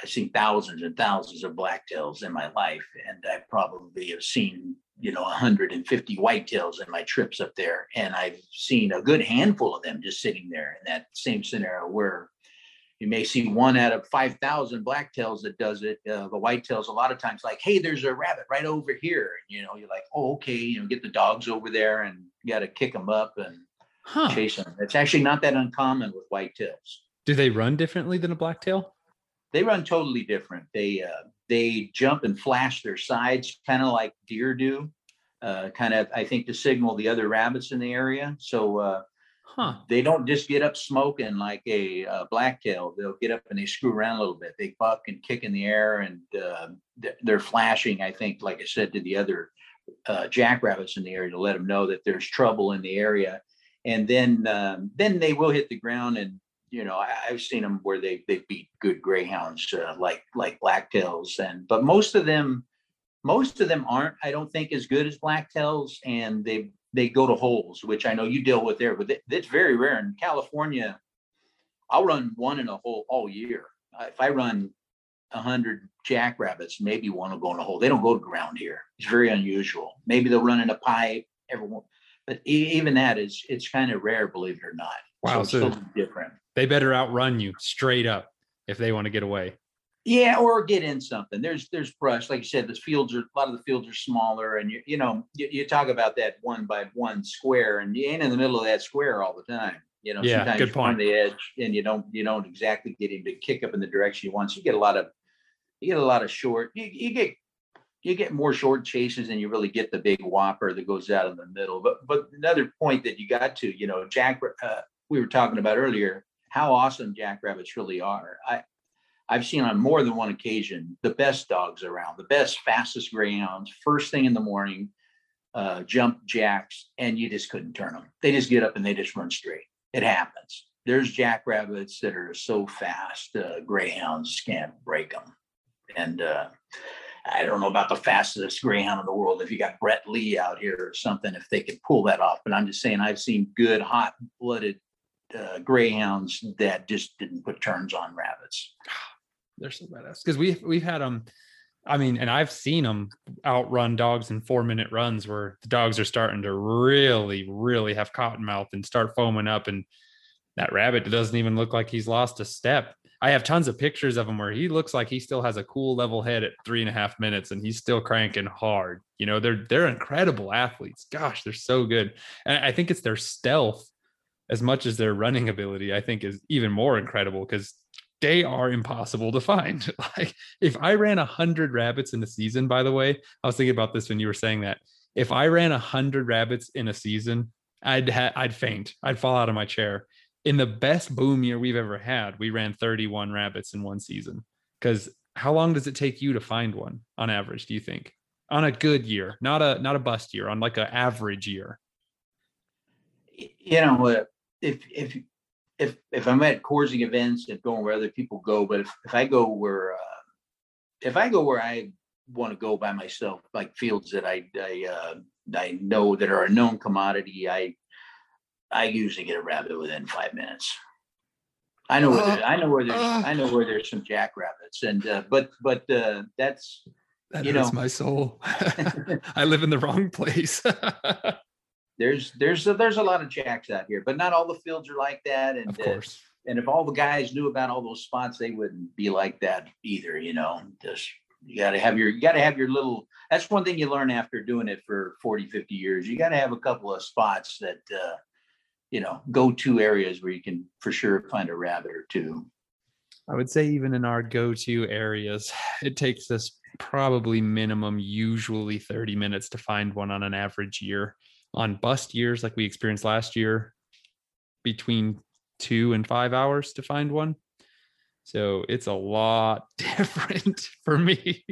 I've seen thousands and thousands of blacktails in my life, and I probably have seen you know 150 whitetails in my trips up there, and I've seen a good handful of them just sitting there in that same scenario where you may see one out of 5,000 blacktails that does it. Uh, the whitetails, a lot of times, like, hey, there's a rabbit right over here. And, you know, you're like, oh, okay, you know, get the dogs over there and you got to kick them up and Huh. chase them. It's actually not that uncommon with whitetails. Do they run differently than a blacktail? They run totally different. They uh, they jump and flash their sides, kind of like deer do. Uh, kind of, I think, to signal the other rabbits in the area. So uh, Huh. they don't just get up smoking like a uh, blacktail. They'll get up and they screw around a little bit. They buck and kick in the air, and uh, th- they're flashing. I think, like I said, to the other uh, jackrabbits in the area to let them know that there's trouble in the area. And then um, then they will hit the ground, and you know I, I've seen them where they they beat good greyhounds uh, like like blacktails, and but most of them most of them aren't. I don't think as good as blacktails, and they they go to holes, which I know you deal with there, but it, it's very rare in California. I'll run one in a hole all year. Uh, If I run a hundred jackrabbits, maybe one will go in a hole. They don't go to ground here. It's very unusual. Maybe they'll run in a pipe. Everyone, but even that is it's kind of rare, believe it or not. Wow, so- totally different. They better outrun you straight up if they want to get away. Yeah, or get in something. There's there's brush, like you said. The fields are a lot of the fields are smaller, and you you know you, you talk about that one by one square, and you ain't in the middle of that square all the time. You know, Yeah, sometimes good you're on the edge, and you don't you don't exactly get him to kick up in the direction you want. So you get a lot of you get a lot of short. You, you get you get more short chases than you really get the big whopper that goes out in the middle. But but another point that you got to, you know, Jack, uh, we were talking about earlier, how awesome jackrabbits really are. I I've seen on more than one occasion the best dogs around, the best, fastest greyhounds, first thing in the morning, uh, jump jacks, and you just couldn't turn them. They just get up and they just run straight. It happens. There's jackrabbits that are so fast, uh, greyhounds can't break them. And uh, I don't know about the fastest greyhound in the world. If you got Brett Lee out here or something, if they could pull that off. But I'm just saying, I've seen good, hot blooded uh, greyhounds that just didn't put turns on rabbits. *sighs* They're so badass because we we've had them. I mean, and I've seen them outrun dogs in four minute runs where the dogs are starting to really, really have cotton mouth and start foaming up, and that rabbit doesn't even look like he's lost a step. I have tons of pictures of him where he looks like he still has a cool level head at three and a half minutes and he's still cranking hard. You know, they're they're incredible athletes. Gosh, they're so good. And I think it's their stealth as much as their running ability, I think is even more incredible because they are impossible to find. *laughs* like if I ran a hundred rabbits in a season, by the way, I was thinking about this when you were saying that. If I ran a hundred rabbits in a season, I'd ha- I'd faint. I'd fall out of my chair. In the best boom year we've ever had, we ran 31 rabbits in one season. Because how long does it take you to find one on average? Do you think on a good year, not a not a bust year, on like an average year? You know, if if if if I'm at coursing events and going where other people go, but if, if I go where uh, if I go where I want to go by myself, like fields that I I uh, I know that are a known commodity, I I usually get a rabbit within five minutes. I know where I know where there's I know where there's some jackrabbits, and uh, but but uh, that's That you hurts know my soul. *laughs* *laughs* I live in the wrong place. *laughs* there's there's a, there's a lot of jacks out here, but not all the fields are like that. And of uh, course. and if all the guys knew about all those spots, they wouldn't be like that either. You know, just you got to have your you got to have your little. That's one thing you learn after doing it for 40, 50 years. You got to have a couple of spots that uh, you know go to areas where you can for sure find a rabbit or two. I would say even in our go-to areas, *sighs* it takes us probably minimum usually 30 minutes to find one on an average year. On bust years like we experienced last year, between 2 and 5 hours to find one. So it's a lot *laughs* different for me.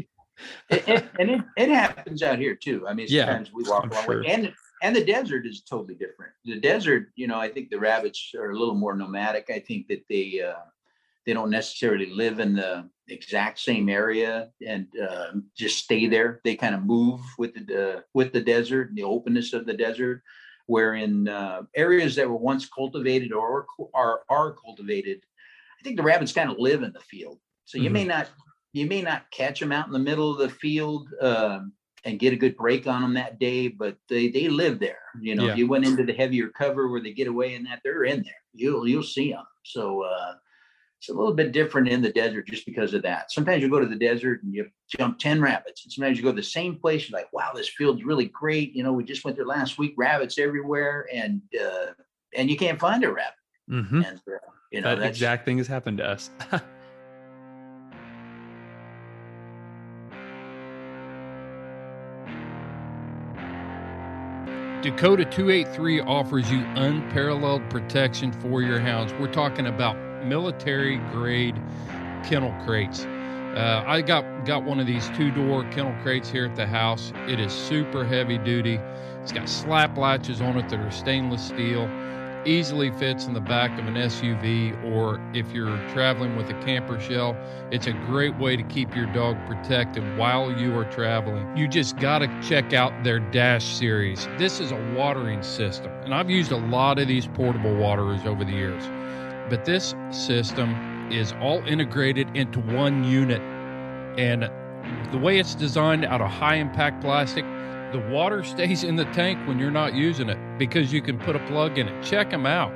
It, it- and it, it happens out here too. I mean, Yeah, sometimes we walk I'm along, sure. and and the desert is totally different. The desert, you know, I think the rabbits are a little more nomadic. I think that they uh, they don't necessarily live in the exact same area and uh, just stay there. They kind of move with the uh, with the desert and the openness of the desert. Where in uh, areas that were once cultivated or are are cultivated, I think the rabbits kind of live in the field. So you may Mm-hmm. not you may not catch them out in the middle of the field um, and get a good break on them that day, but they they live there. You know, Yeah. if you went into the heavier cover where they get away and that, they're in there. You'll you'll see them. So uh, it's a little bit different in the desert just because of that. Sometimes you go to the desert and you jump ten rabbits, and sometimes you go to the same place. You're like, wow, this field's really great. You know, we just went there last week. Rabbits everywhere, and uh, and you can't find a rabbit. Mhm. And uh, you know that exact thing has happened to us. *laughs* Dakota 283 offers you unparalleled protection for your hounds. We're talking about military grade kennel crates. Uh, I got got one of these two door kennel crates here at the house. It is super heavy duty. It's got slap latches on it that are stainless steel. Easily fits in the back of an SUV, or if you're traveling with a camper shell, it's a great way to keep your dog protected while you are traveling. You just got to check out their Dash series. This is a watering system, and I've used a lot of these portable waterers over the years. But this system is all integrated into one unit, and the way it's designed out of high impact plastic, the water *laughs* stays in the tank when you're not using it because you can put a plug in it. Check them out.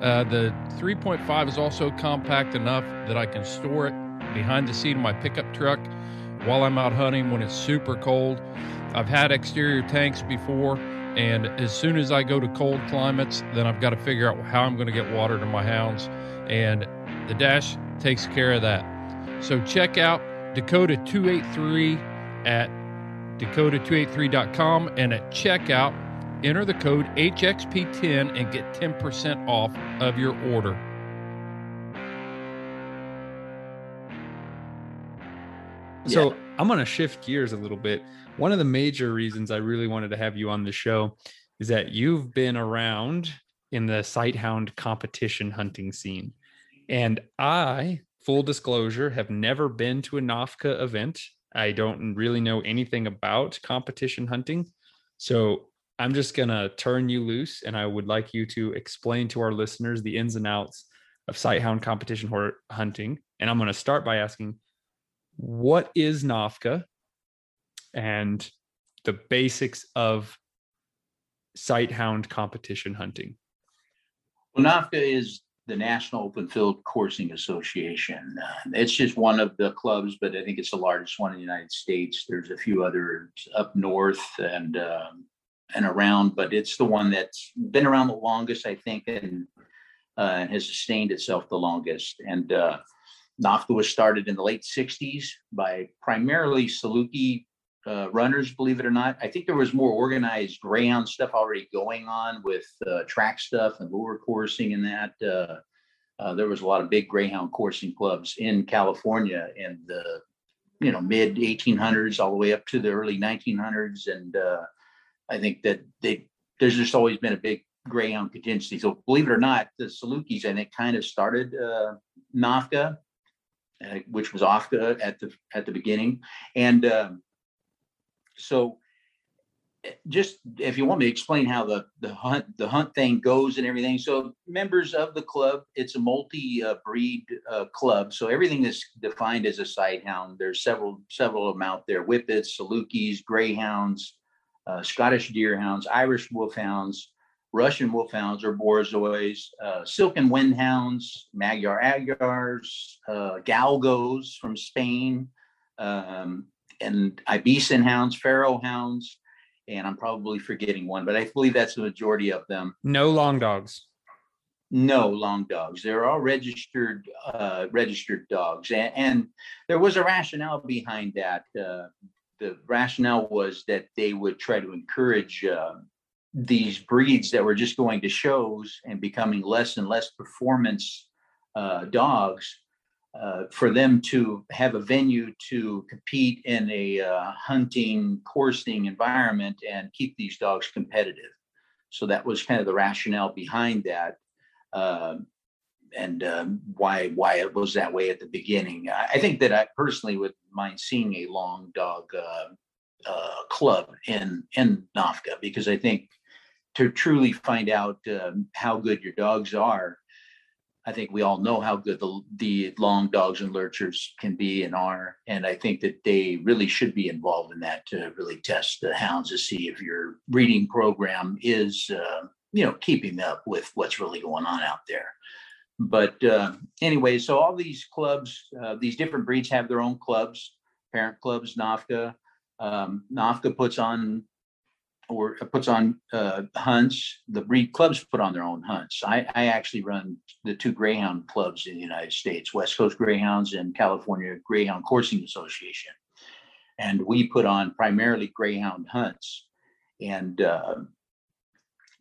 Uh, the 3.5 is also compact enough that I can store it behind the seat of my pickup truck while I'm out hunting when it's super cold. I've had exterior tanks before, and as soon as I go to cold climates, then I've got to figure out how I'm going to get water to my hounds, and the Dash takes care of that. So check out Dakota 283 at dakota283.com and at checkout, enter the code HXP10 and get 10% off of your order. So I'm going to shift gears a little bit. One of the major reasons I really wanted to have you on the show is that you've been around in the sighthound competition hunting scene. And I, full disclosure, have never been to a NOFCA event. I don't really know anything about competition hunting. So I'm just going to turn you loose and I would like you to explain to our listeners the ins and outs of sighthound competition hunting. And I'm going to start by asking what is NOFCA and the basics of sighthound competition hunting. Well, NOFCA is the National Open Field Coursing Association. Uh, it's just one of the clubs, but I think it's the largest one in the United States. There's a few others up north and um, and around, but it's the one that's been around the longest, I think, and uh, has sustained itself the longest. And uh, NOFCA was started in the late 60s by primarily Saluki uh, runners, believe it or not. I think there was more organized greyhound stuff already going on with uh, track stuff and lure coursing and that. Uh, uh, there was a lot of big greyhound coursing clubs in California in the you know mid 1800s all the way up to the early 1900s, and uh, I think that they there's just always been a big greyhound contingency. So believe it or not, the Salukis I think kind of started uh, NOFCA, uh, which was OFCA at the at the beginning, and um, so eh, just if you want me to explain how the the hunt the hunt thing goes and everything so members of the club it's a multi uh, breed uh, club so everything is defined as a sighthound there's several several of them out there whippets salukis greyhounds uh, scottish deerhounds irish wolfhounds russian wolfhounds or borzois uh, silken windhounds magyar agars uh, galgos from spain um, and Ibizan hounds, Pharaoh hounds, and I'm probably forgetting one, but I believe that's the majority of them. No long dogs. No long dogs. They're all registered uh, registered dogs, and, and, there was a rationale behind that. Uh, the rationale was that they would try to encourage uh, these breeds that were just going to shows and becoming less and less performance uh, dogs uh, for them to have a venue to compete in a uh, hunting coursing environment and keep these dogs competitive. So that was kind of the rationale behind that uh, and um, why why it was that way at the beginning. I think that i personally would mind seeing a long dog uh, uh, club in in NOFCA because i think to truly find out um, how good your dogs are I think we all know how good the, the long dogs and lurchers can be and are. And I think that they really should be involved in that to really test the hounds to see if your breeding program is, uh, you know, keeping up with what's really going on out there. But uh, anyway, so all these clubs, uh, these different breeds have their own clubs, parent clubs, NOFCA. Um, puts on or puts on uh, hunts. The breed clubs put on their own hunts. I, I actually run the two greyhound clubs in the United States, West Coast Greyhounds and California Greyhound Coursing Association. And we put on primarily greyhound hunts. And uh,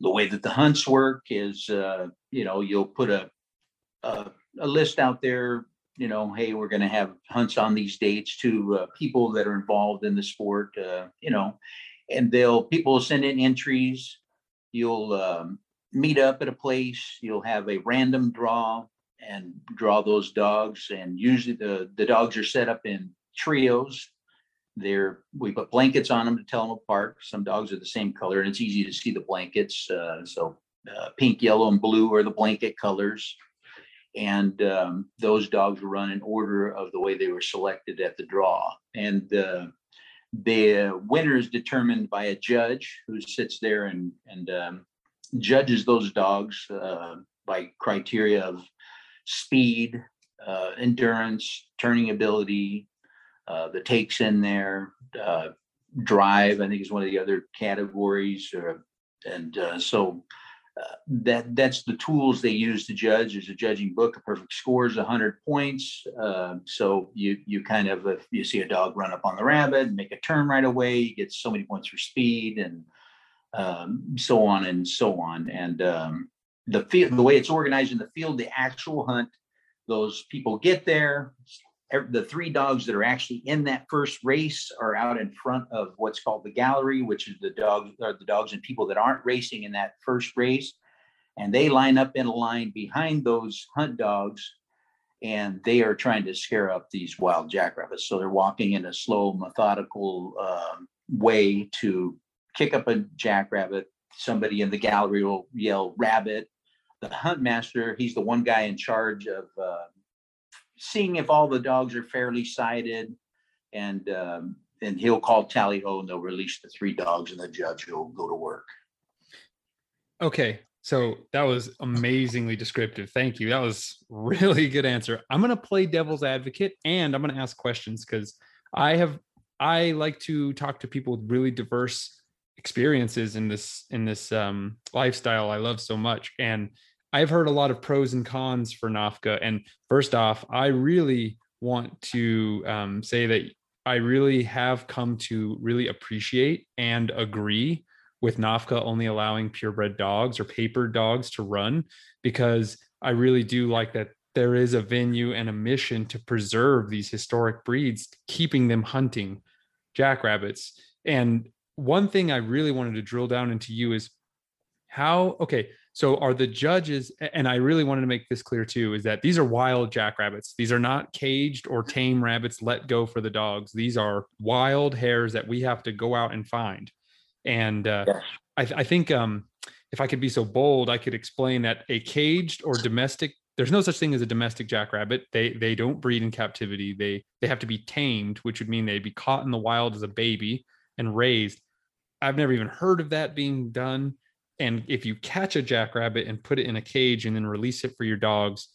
the way that the hunts work is, uh, you know, you'll put a, a, a list out there you know, hey, we're going to have hunts on these dates to uh, people that are involved in the sport, uh, you know, and they'll people will send in entries. You'll um, meet up at a place. You'll have a random draw and draw those dogs. And usually the the dogs are set up in trios. They're we put blankets on them to tell them apart. Some dogs are the same color, and it's easy to see the blankets. Uh, so uh, pink, yellow, and blue are the blanket colors. And um, those dogs run in order of the way they were selected at the draw. And uh, the winner is determined by a judge who sits there and and um, judges those dogs uh, by criteria of speed, uh, endurance, turning ability, uh, the takes in there, uh, drive. I think is one of the other categories, uh, and uh, so that that's the tools they use to judge. There's a judging book. A perfect score is 100 points. Uh, so you you kind of if you see a dog run up on the rabbit, make a turn right away, you get so many points for speed and um, so on and so on. And um, the field, the way it's organized in the field, the actual hunt, those people get there, the three dogs that are actually in that first race are out in front of what's called the gallery, which is the dogs or the dogs and people that aren't racing in that first race. And they line up in a line behind those hunt dogs and they are trying to scare up these wild jackrabbits. So they're walking in a slow, methodical uh, way to kick up a jackrabbit. Somebody in the gallery will yell rabbit. The hunt master, he's the one guy in charge of uh, seeing if all the dogs are fairly sighted, and um, and he'll call tally ho, and they'll release the three dogs, and the judge will go to work. Okay, so that was amazingly descriptive. Thank you. That was *laughs* really good answer. I'm going to play devil's advocate and I'm going to ask questions cuz I have I like to talk to people with really diverse experiences in this in this um, lifestyle I love so much and I've heard a lot of pros and cons for NOFCA. And first off, I really want to um, say that I really have come to really appreciate and agree with NOFCA only allowing purebred dogs or paper dogs to run because I really do like that there is a venue and a mission to preserve these historic breeds, keeping them hunting jackrabbits. And one thing I really wanted to drill down into you is how, okay, so are the judges, and I really wanted to make this clear too, is that these are wild jackrabbits. These are not caged or tame rabbits let go for the dogs. These are wild hares that we have to go out and find. And uh, I, I think um, if I could be so bold, I could explain that a caged or domestic there's no such thing as a domestic jackrabbit. They they don't breed in captivity. They they have to be tamed, which would mean they'd be caught in the wild as a baby and raised. I've never even heard of that being done. And if you catch a jackrabbit and put it in a cage and then release it for your dogs,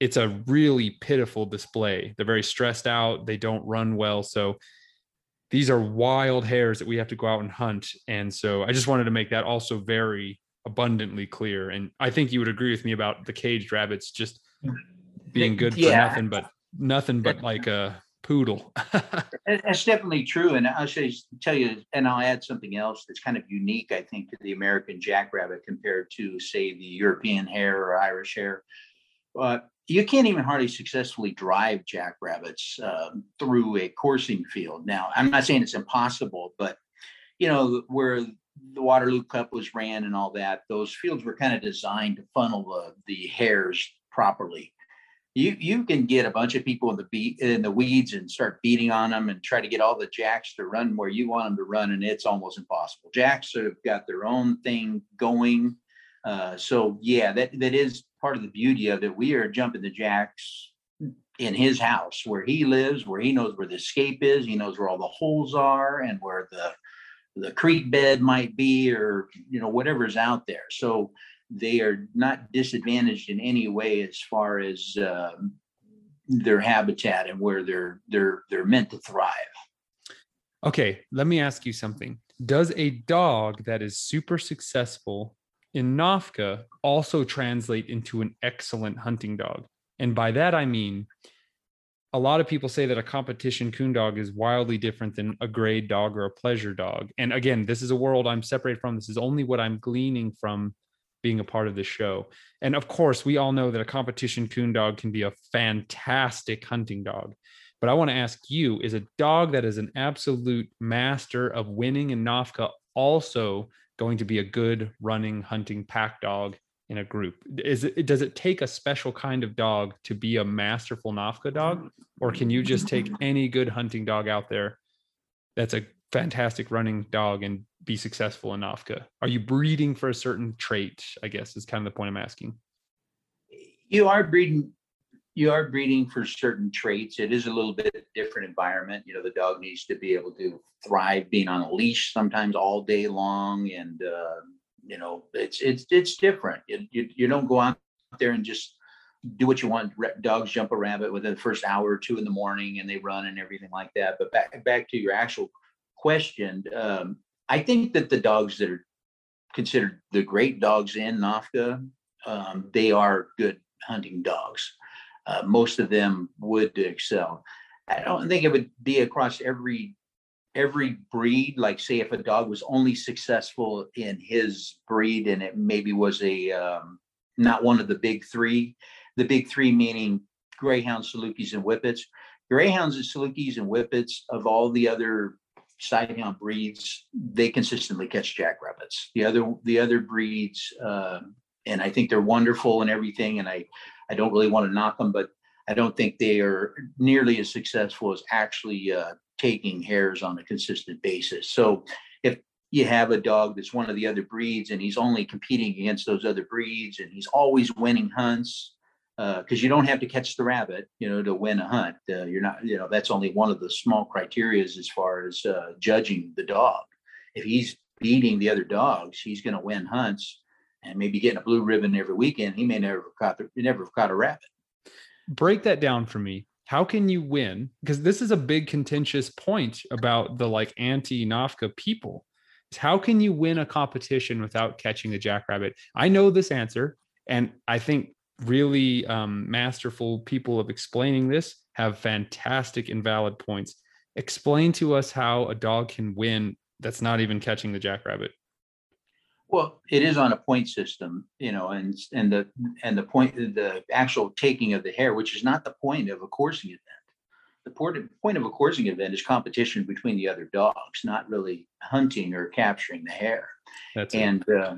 it's a really pitiful display. They're very stressed out. They don't run well. So these are wild hares that we have to go out and hunt. And so I just wanted to make that also very abundantly clear. And I think you would agree with me about the caged rabbits just being good for nothing but nothing but like a poodle. *laughs* That's definitely true. And I'll tell you, and I'll add something else that's kind of unique, I think, to the American jackrabbit compared to, say, the European hare or Irish hare. But you can't even hardly successfully drive jackrabbits um, through a coursing field. Now, I'm not saying it's impossible, but you know, where the Waterloo Cup was ran and all that, those fields were kind of designed to funnel the, the hares properly you you can get a bunch of people in the beat in the weeds and start beating on them and try to get all the jacks to run where you want them to run and it's almost impossible. Jacks have got their own thing going uh, so yeah that that is part of the beauty of it. We are jumping the jacks in his house where he lives where he knows where the escape is he knows where all the holes are and where the the creek bed might be or you know whatever's out there. So they are not disadvantaged in any way as far as um, their habitat and where they're they're they're meant to thrive. Okay, let me ask you something. Does a dog that is super successful in NOFCA also translate into an excellent hunting dog? And by that, I mean, a lot of people say that a competition coon dog is wildly different than a grade dog or a pleasure dog. And again, this is a world I'm separated from. This is only what I'm gleaning from being a part of the show. And of course, we all know that a competition coon dog can be a fantastic hunting dog. But I want to ask you is a dog that is an absolute master of winning in NOFCA also going to be a good running hunting pack dog in a group? Is it does it take a special kind of dog to be a masterful NOFCA dog or can you just take *laughs* any good hunting dog out there that's a fantastic running dog and be successful in NOFCA? Are you breeding for a certain trait? I guess is kind of the point I'm asking. You are breeding you are breeding for certain traits. It is a little bit different environment. You know, the dog needs to be able to thrive being on a leash sometimes all day long, and uh, you know, it's it's it's different. You you don't go out there and just do what you want. Dogs jump a rabbit within the first hour or two in the morning, and they run and everything like that. But back back to your actual question, um, I think that the dogs that are considered the great dogs in NOFCA, um, they are good hunting dogs. Uh, most of them would excel. I don't think it would be across every every breed. Like say if a dog was only successful in his breed and it maybe was a um, not one of the big three. The big three meaning greyhounds, salukis, and whippets. Greyhounds and salukis and whippets of all the other sighthound breeds, they consistently catch jackrabbits. The other the other breeds, um, and I think they're wonderful and everything. And I I don't really want to knock them, but I don't think they are nearly as successful as actually uh, taking hares on a consistent basis. So if you have a dog that's one of the other breeds and he's only competing against those other breeds and he's always winning hunts because you don't have to catch the rabbit, you know, to win a hunt. Uh, you're not, you know, that's only one of the small criterias as far as uh, judging the dog. If he's beating the other dogs, he's going to win hunts and maybe getting a blue ribbon every weekend. He may never have caught the, never have caught a rabbit. Break that down for me. How can you win? Because this is a big contentious point about the like anti NOFCA people. How can you win a competition without catching a jackrabbit? I know this answer, And I think really um, masterful people of explaining this have fantastic and valid points. Explain to us how a dog can win that's not even catching the jackrabbit. Well, it is on a point system, you know, and and the and the point the actual taking of the hare, which is not the point of a coursing event. The point of a coursing event is competition between the other dogs, not really hunting or capturing the hare. That's and uh,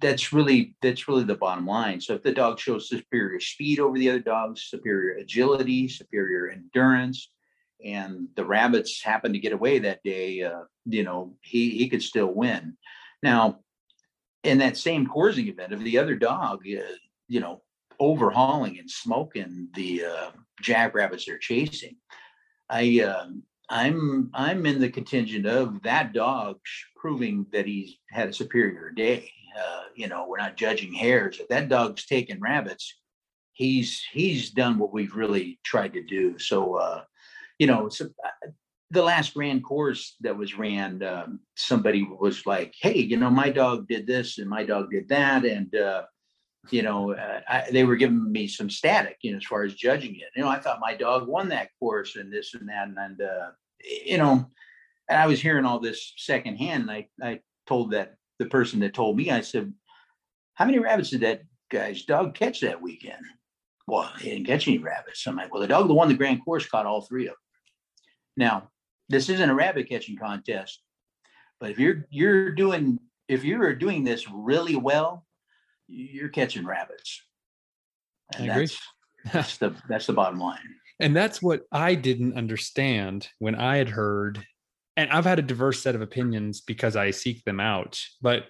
that's really that's really the bottom line. So if the dog shows superior speed over the other dogs, superior agility, superior endurance, and the rabbits happen to get away that day, uh, you know, he he could still win. Now, in that same coursing event, if the other dog, uh, you know, overhauling and smoking the uh, jackrabbits they're chasing, I um I'm I'm in the contingent of that dog proving that he's had a superior day. Uh, you know, we're not judging hares. If that dog's taking rabbits, he's he's done what we've really tried to do. So, uh, you know, so, uh, the last grand course that was ran, um, somebody was like, "Hey, you know, my dog did this and my dog did that," and uh, you know, uh, I, they were giving me some static, you know, as far as judging it. You know, I thought my dog won that course and this and that, and, and uh, you know, and I was hearing all this secondhand. And I I told that the person that told me, I said, "How many rabbits did that guy's dog catch that weekend?" Well, he didn't catch any rabbits. I'm like, well, the dog that won the grand course caught all three of them. Now, this isn't a rabbit catching contest, but if you're you're doing if you're doing this really well, you're catching rabbits. And I agree. That's, that's the that's the bottom line. And that's what I didn't understand when I had heard, and I've had a diverse set of opinions because I seek them out, but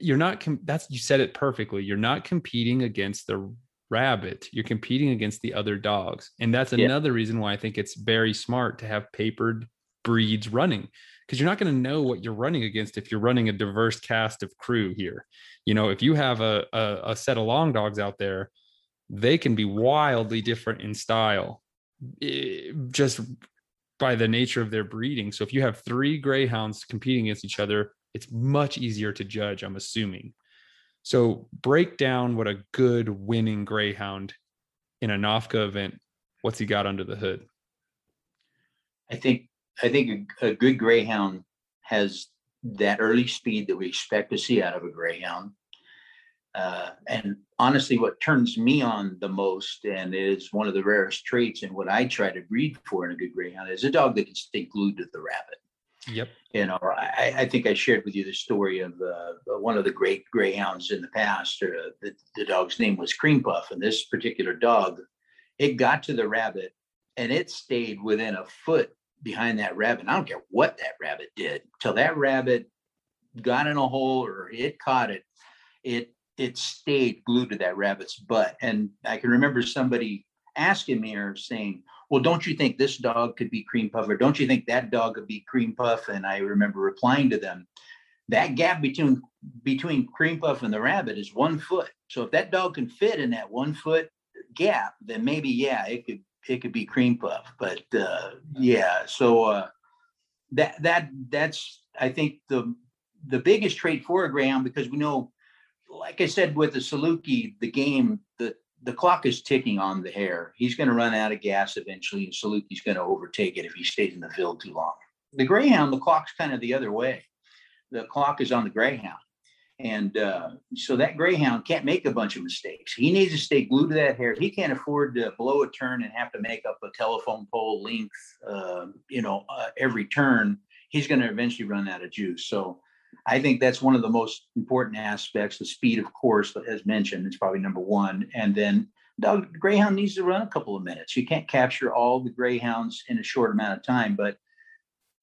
you're not, com- that's, you said it perfectly. You're not competing against the rabbit, you're competing against the other dogs. And that's Yeah. another reason why I think it's very smart to have papered breeds running because you're not going to know what you're running against if you're running a diverse cast of crew here. You know, if you have a, a, a set of long dogs out there, they can be wildly different in style eh, just by the nature of their breeding. So if you have three greyhounds competing against each other, it's much easier to judge, I'm assuming. So break down what a good winning greyhound in a NOFCA event, what's he got under the hood? I think I think a, a good greyhound has that early speed that we expect to see out of a greyhound. Uh, and honestly, what turns me on the most and is one of the rarest traits and what I try to breed for in a good greyhound is a dog that can stay glued to the rabbit. Yep. You know, I, I think I shared with you the story of uh, one of the great greyhounds in the past. Uh, the, the dog's name was Cream Puff, and this particular dog, it got to the rabbit and it stayed within a foot behind that rabbit. I don't care what that rabbit did till that rabbit got in a hole or it caught it. It it stayed glued to that rabbit's butt. And I can remember somebody asking me or saying, "Well, don't you think this dog could be Cream Puff, or don't you think that dog could be Cream Puff?" And I remember replying to them, "That gap between between Cream Puff and the rabbit is one foot. So if that dog can fit in that one foot gap, then maybe yeah, it could it could be cream puff. But uh, yeah, so uh, that that that's I think the the biggest trait for a greyhound because we know, like I said with the Saluki, the game the the clock is ticking on the hare. He's going to run out of gas eventually, and Saluki's going to overtake it if he stays in the field too long. The greyhound, the clock's kind of the other way. The clock is on the greyhound. And uh, so that greyhound can't make a bunch of mistakes. He needs to stay glued to that hare. He can't afford to blow a turn and have to make up a telephone pole length, uh, you know, uh, every turn. He's going to eventually run out of juice. So I think that's one of the most important aspects. The speed, of course, as mentioned, is probably number one. And then dog greyhound needs to run a couple of minutes. You can't capture all the greyhounds in a short amount of time. But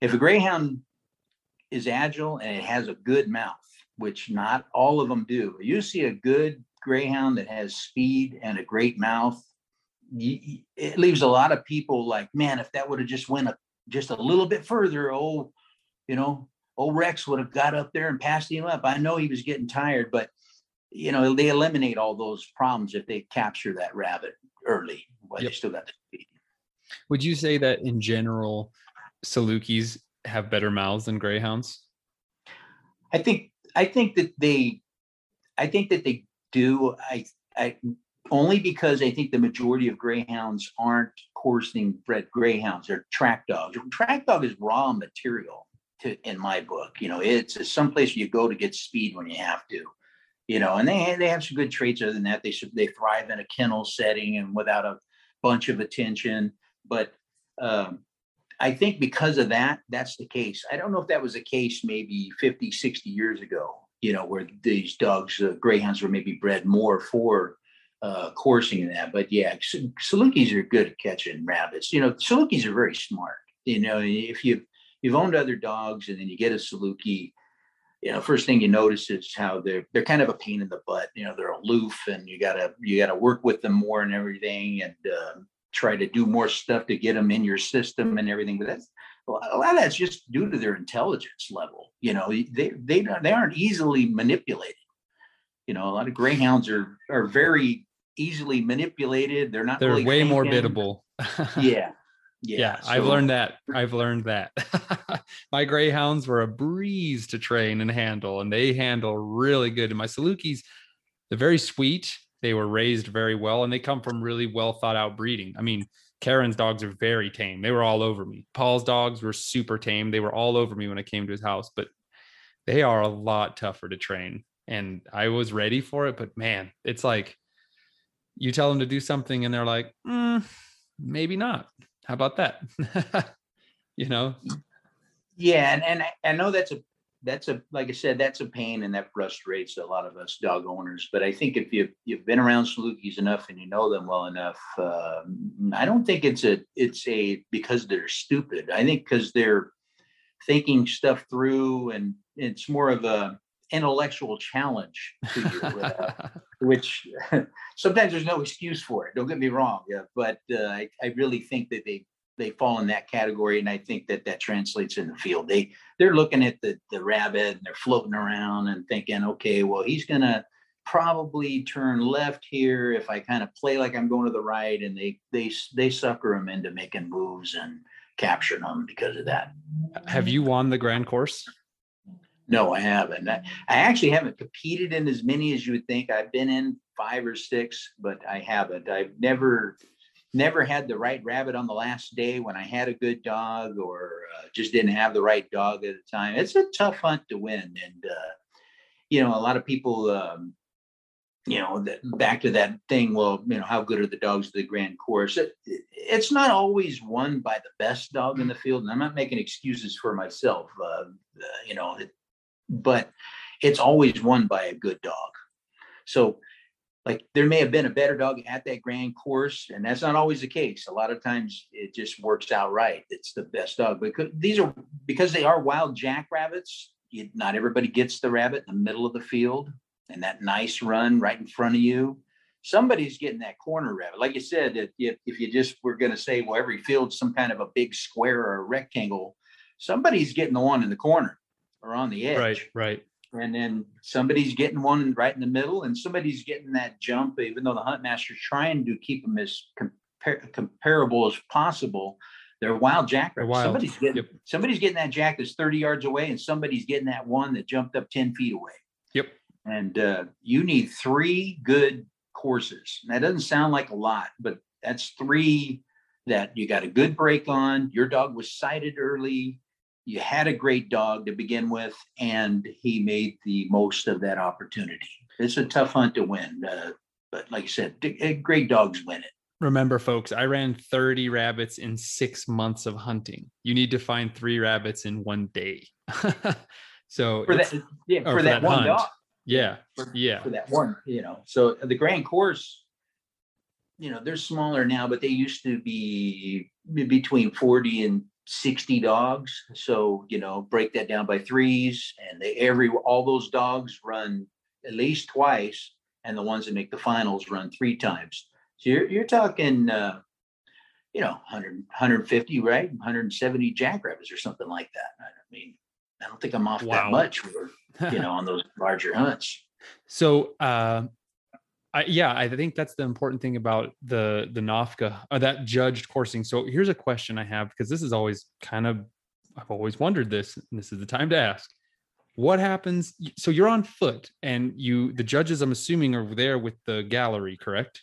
if a greyhound is agile and it has a good mouth, which not all of them do. You see a good greyhound that has speed and a great mouth, it leaves a lot of people like, man, if that would have just went a, just a little bit further, oh, you know, old Rex would have got up there and passed him up. I know he was getting tired, but you know, they eliminate all those problems if they capture that rabbit early. But Yep. they still got the speed. Would you say that in general, Salukis have better mouths than greyhounds? I think I think that they I think that they do. I, I only because I think the majority of greyhounds aren't coursing bred greyhounds. They're track dogs. Track dog is raw material to, in my book. You know, it's some place you go to get speed when you have to. You know, and they they have some good traits. Other than that, they should they thrive in a kennel setting and without a bunch of attention. But um, I think because of that, that's the case. I don't know if that was the case maybe 50, 60 years ago, you know, where these dogs, uh, greyhounds were maybe bred more for uh, coursing and that. But yeah, Salukis are good at catching rabbits. You know, Salukis are very smart. You know, if you've you've owned other dogs and then you get a Saluki, you know, first thing you notice is how they're they're kind of a pain in the butt. You know, they're aloof and you gotta you gotta work with them more and everything and uh, try to do more stuff to get them in your system and everything. But that's a lot of that's just due to their intelligence level. You know, they they they aren't easily manipulated. You know, a lot of greyhounds are are very easily manipulated. They're not. They're really way thinking. more biddable. *laughs* Yeah. Yeah, Yeah. I've learned that. I've learned that. *laughs* my greyhounds were a breeze to train and handle, and they handle really good. And my Salukis, they're very sweet. They were raised very well, and they come from really well thought out breeding. I mean, Karen's dogs are very tame. They were all over me. Paul's dogs were super tame. They were all over me when I came to his house, but they are a lot tougher to train. And I was ready for it, but man, it's like you tell them to do something, and they're like, "Mm, maybe not. How about that? *laughs* you know, Yeah, and, and I- know that's a that's a like I said, that's a pain and that frustrates a lot of us dog owners. But I think if you've you've been around Salukis enough and you know them well enough, uh, I don't think it's a it's a because they're stupid. I think because they're thinking stuff through and it's more of a intellectual challenge to you, *laughs* uh, which *laughs* sometimes there's no excuse for it. Don't get me wrong, yeah, but uh, I, I really think that they they fall in that category, and I think that that translates in the field. They they're looking at the the rabbit and they're floating around and thinking, okay, well he's gonna probably turn left here if I kind of play like I'm going to the right, and they they they sucker them into making moves and capturing them because of that. have you won the grand course? No, I haven't. I, actually haven't competed in as many as you would think. I've been in five or six, but I haven't. I've never, never had the right rabbit on the last day when I had a good dog or uh, just didn't have the right dog at the time. It's a tough hunt to win. And, uh, you know, a lot of people, um, you know, that, back to that thing, well, you know, how good are the dogs of the grand course? It, it's not always won by the best dog in the field. And I'm not making excuses for myself. Uh, uh, you know, it, but it's always won by a good dog. So, like, there may have been a better dog at that grand course, and that's not always the case. A lot of times it just works out right. It's the best dog. Because these are because they are wild jackrabbits, you, not everybody gets the rabbit in the middle of the field and that nice run right in front of you. Somebody's getting that corner rabbit. Like you said, if, if, if you just were going to say, well, every field's some kind of a big square or a rectangle, somebody's getting the one in the corner or on the edge. Right, right. And then somebody's getting one right in the middle, and somebody's getting that jump, even though the hunt master's trying to keep them as compar- comparable as possible. They're wild jackrabbits. wild. Somebody's getting Yep. somebody's getting that jack that's 30 yards away, and somebody's getting that one that jumped up 10 feet away. Yep. And uh, you need three good courses. That doesn't sound like a lot, but that's three that you got a good break on. Your dog was sighted early. You had a great dog to begin with, and he made the most of that opportunity. It's a tough hunt to win, uh, but like I said, eh, great dogs win it. Remember, folks, I ran 30 rabbits in six months of hunting. You need to find three rabbits in one day. *laughs* so For that, yeah, or for, that, one hunt. dog. Yeah. for, Yeah. for that one, you know. So the grand course, you know, they're smaller now, but they used to be- between 40 and 60 dogs. So, you know, break that down by threes and they every all those dogs run at least twice, and the ones that make the finals run three times. So you're you're talking uh, you know, 100, 150, right? 170 jackrabbits or something like that. I mean, I don't think I'm off Wow. that much for, you know, on those larger hunts. *laughs* So, uh, I, yeah, I think that's the important thing about the the NOFCA or that judged coursing. So here's a question I have because this is always kind of I've always wondered this, and this is the time to ask. what happens? So you're on foot, and you the judges, I'm assuming, are there with the gallery, correct?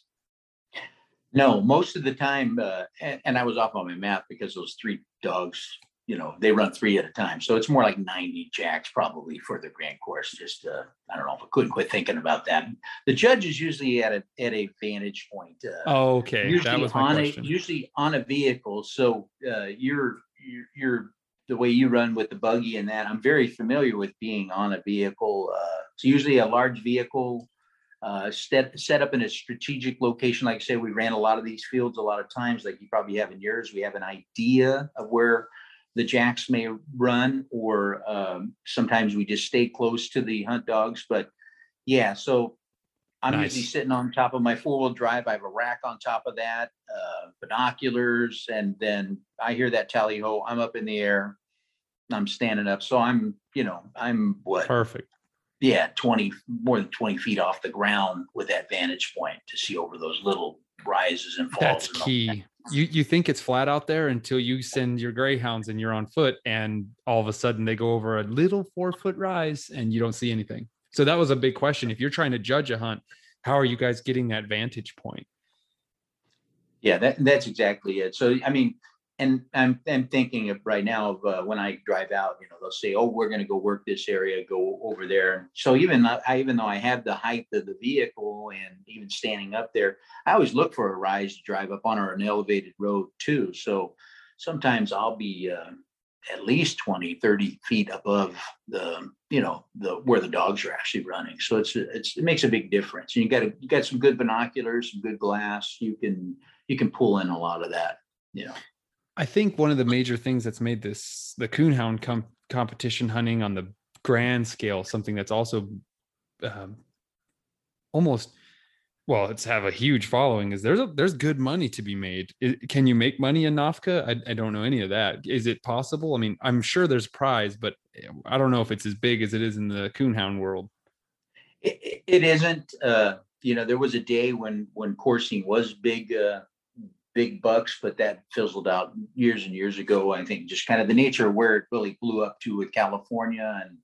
No, most of the time, uh, and, and I was off on my math because those three dogs, you know, they run three at a time. So it's more like 90 jacks probably for the grand course. Just, uh, I don't know if I couldn't quit thinking about that. The judge is usually at a, at a vantage point. Uh, Oh, okay. That usually was my on question. a, usually on a vehicle. So uh, you're, you're, you're, the way you run with the buggy and that, I'm very familiar with being on a vehicle. Uh, it's usually a large vehicle uh, set, set up in a strategic location. Like I said, we ran a lot of these fields a lot of times, like you probably have in yours. We have an idea of where the jacks may run, or um, sometimes we just stay close to the hunt dogs. But yeah, so I'm usually sitting on top of my four wheel drive. I have a rack on top of that, uh, binoculars, and then I hear that tally ho. I'm up in the air. I'm standing up. So I'm, you know, I'm what? Perfect. Yeah, 20, more than 20 feet off the ground with that vantage point to see over those little rises and falls. That's and key. You you think it's flat out there until you send your greyhounds and you're on foot, and all of a sudden they go over a little four foot rise and you don't see anything. So that was a big question. If you're trying to judge a hunt, how are you guys getting that vantage point? Yeah, that, that's exactly it. So, I mean, and I'm, I'm thinking of right now of uh, when I drive out, you know, they'll say, oh, we're going to go work this area, go over there. So even, I, even though I have the height of the vehicle and even standing up there, I always look for a rise to drive up on or an elevated road too. So sometimes I'll be uh, at least 20, 30 feet above the, you know, the, where the dogs are actually running. So it's, it's, it makes a big difference. And you got you got some good binoculars, some good glass. You can, you can pull in a lot of that, you know. I think one of the major things that's made this the coonhound com- competition hunting on the grand scale something that's also um, almost well, it's have a huge following. Is there's a there's good money to be made? Can you make money in NOFCA? I, I don't know any of that. Is it possible? I mean, I'm sure there's prize, but eh, I don't know if it's as big as it is in the coonhound world. It, it- it isn't, uh, you know, there was a day when, when coursing was big, uh, big bucks, but that fizzled out years and years ago. I think just kind of the nature of where it really blew up to with California and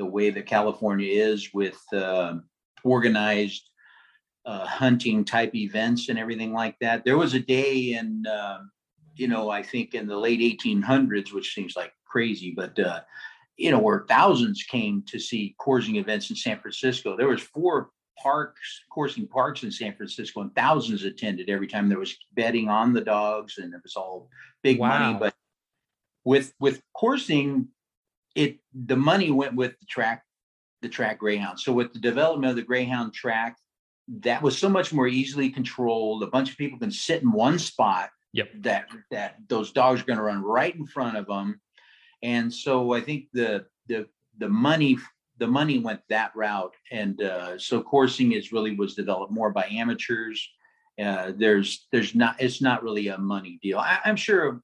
the way that California is with, um organized, uh, hunting type events and everything like that. There was a day in, um, you know, I think in the late eighteen hundreds, which seems like crazy, but, uh, you know, where thousands came to see coursing events in San Francisco. There was four parks, coursing parks in San Francisco, and thousands attended every time there was betting on the dogs, and it was all big money. But with with coursing, it the money went with the track, the track greyhound. So with the development of the greyhound track, that was so much more easily controlled. A bunch of people can sit in one spot. Yep. That that those dogs are going to run right in front of them, and so I think the the the money the money went that route, and uh, so coursing is really was developed more by amateurs. Uh, there's there's not it's not really a money deal. I, I'm sure,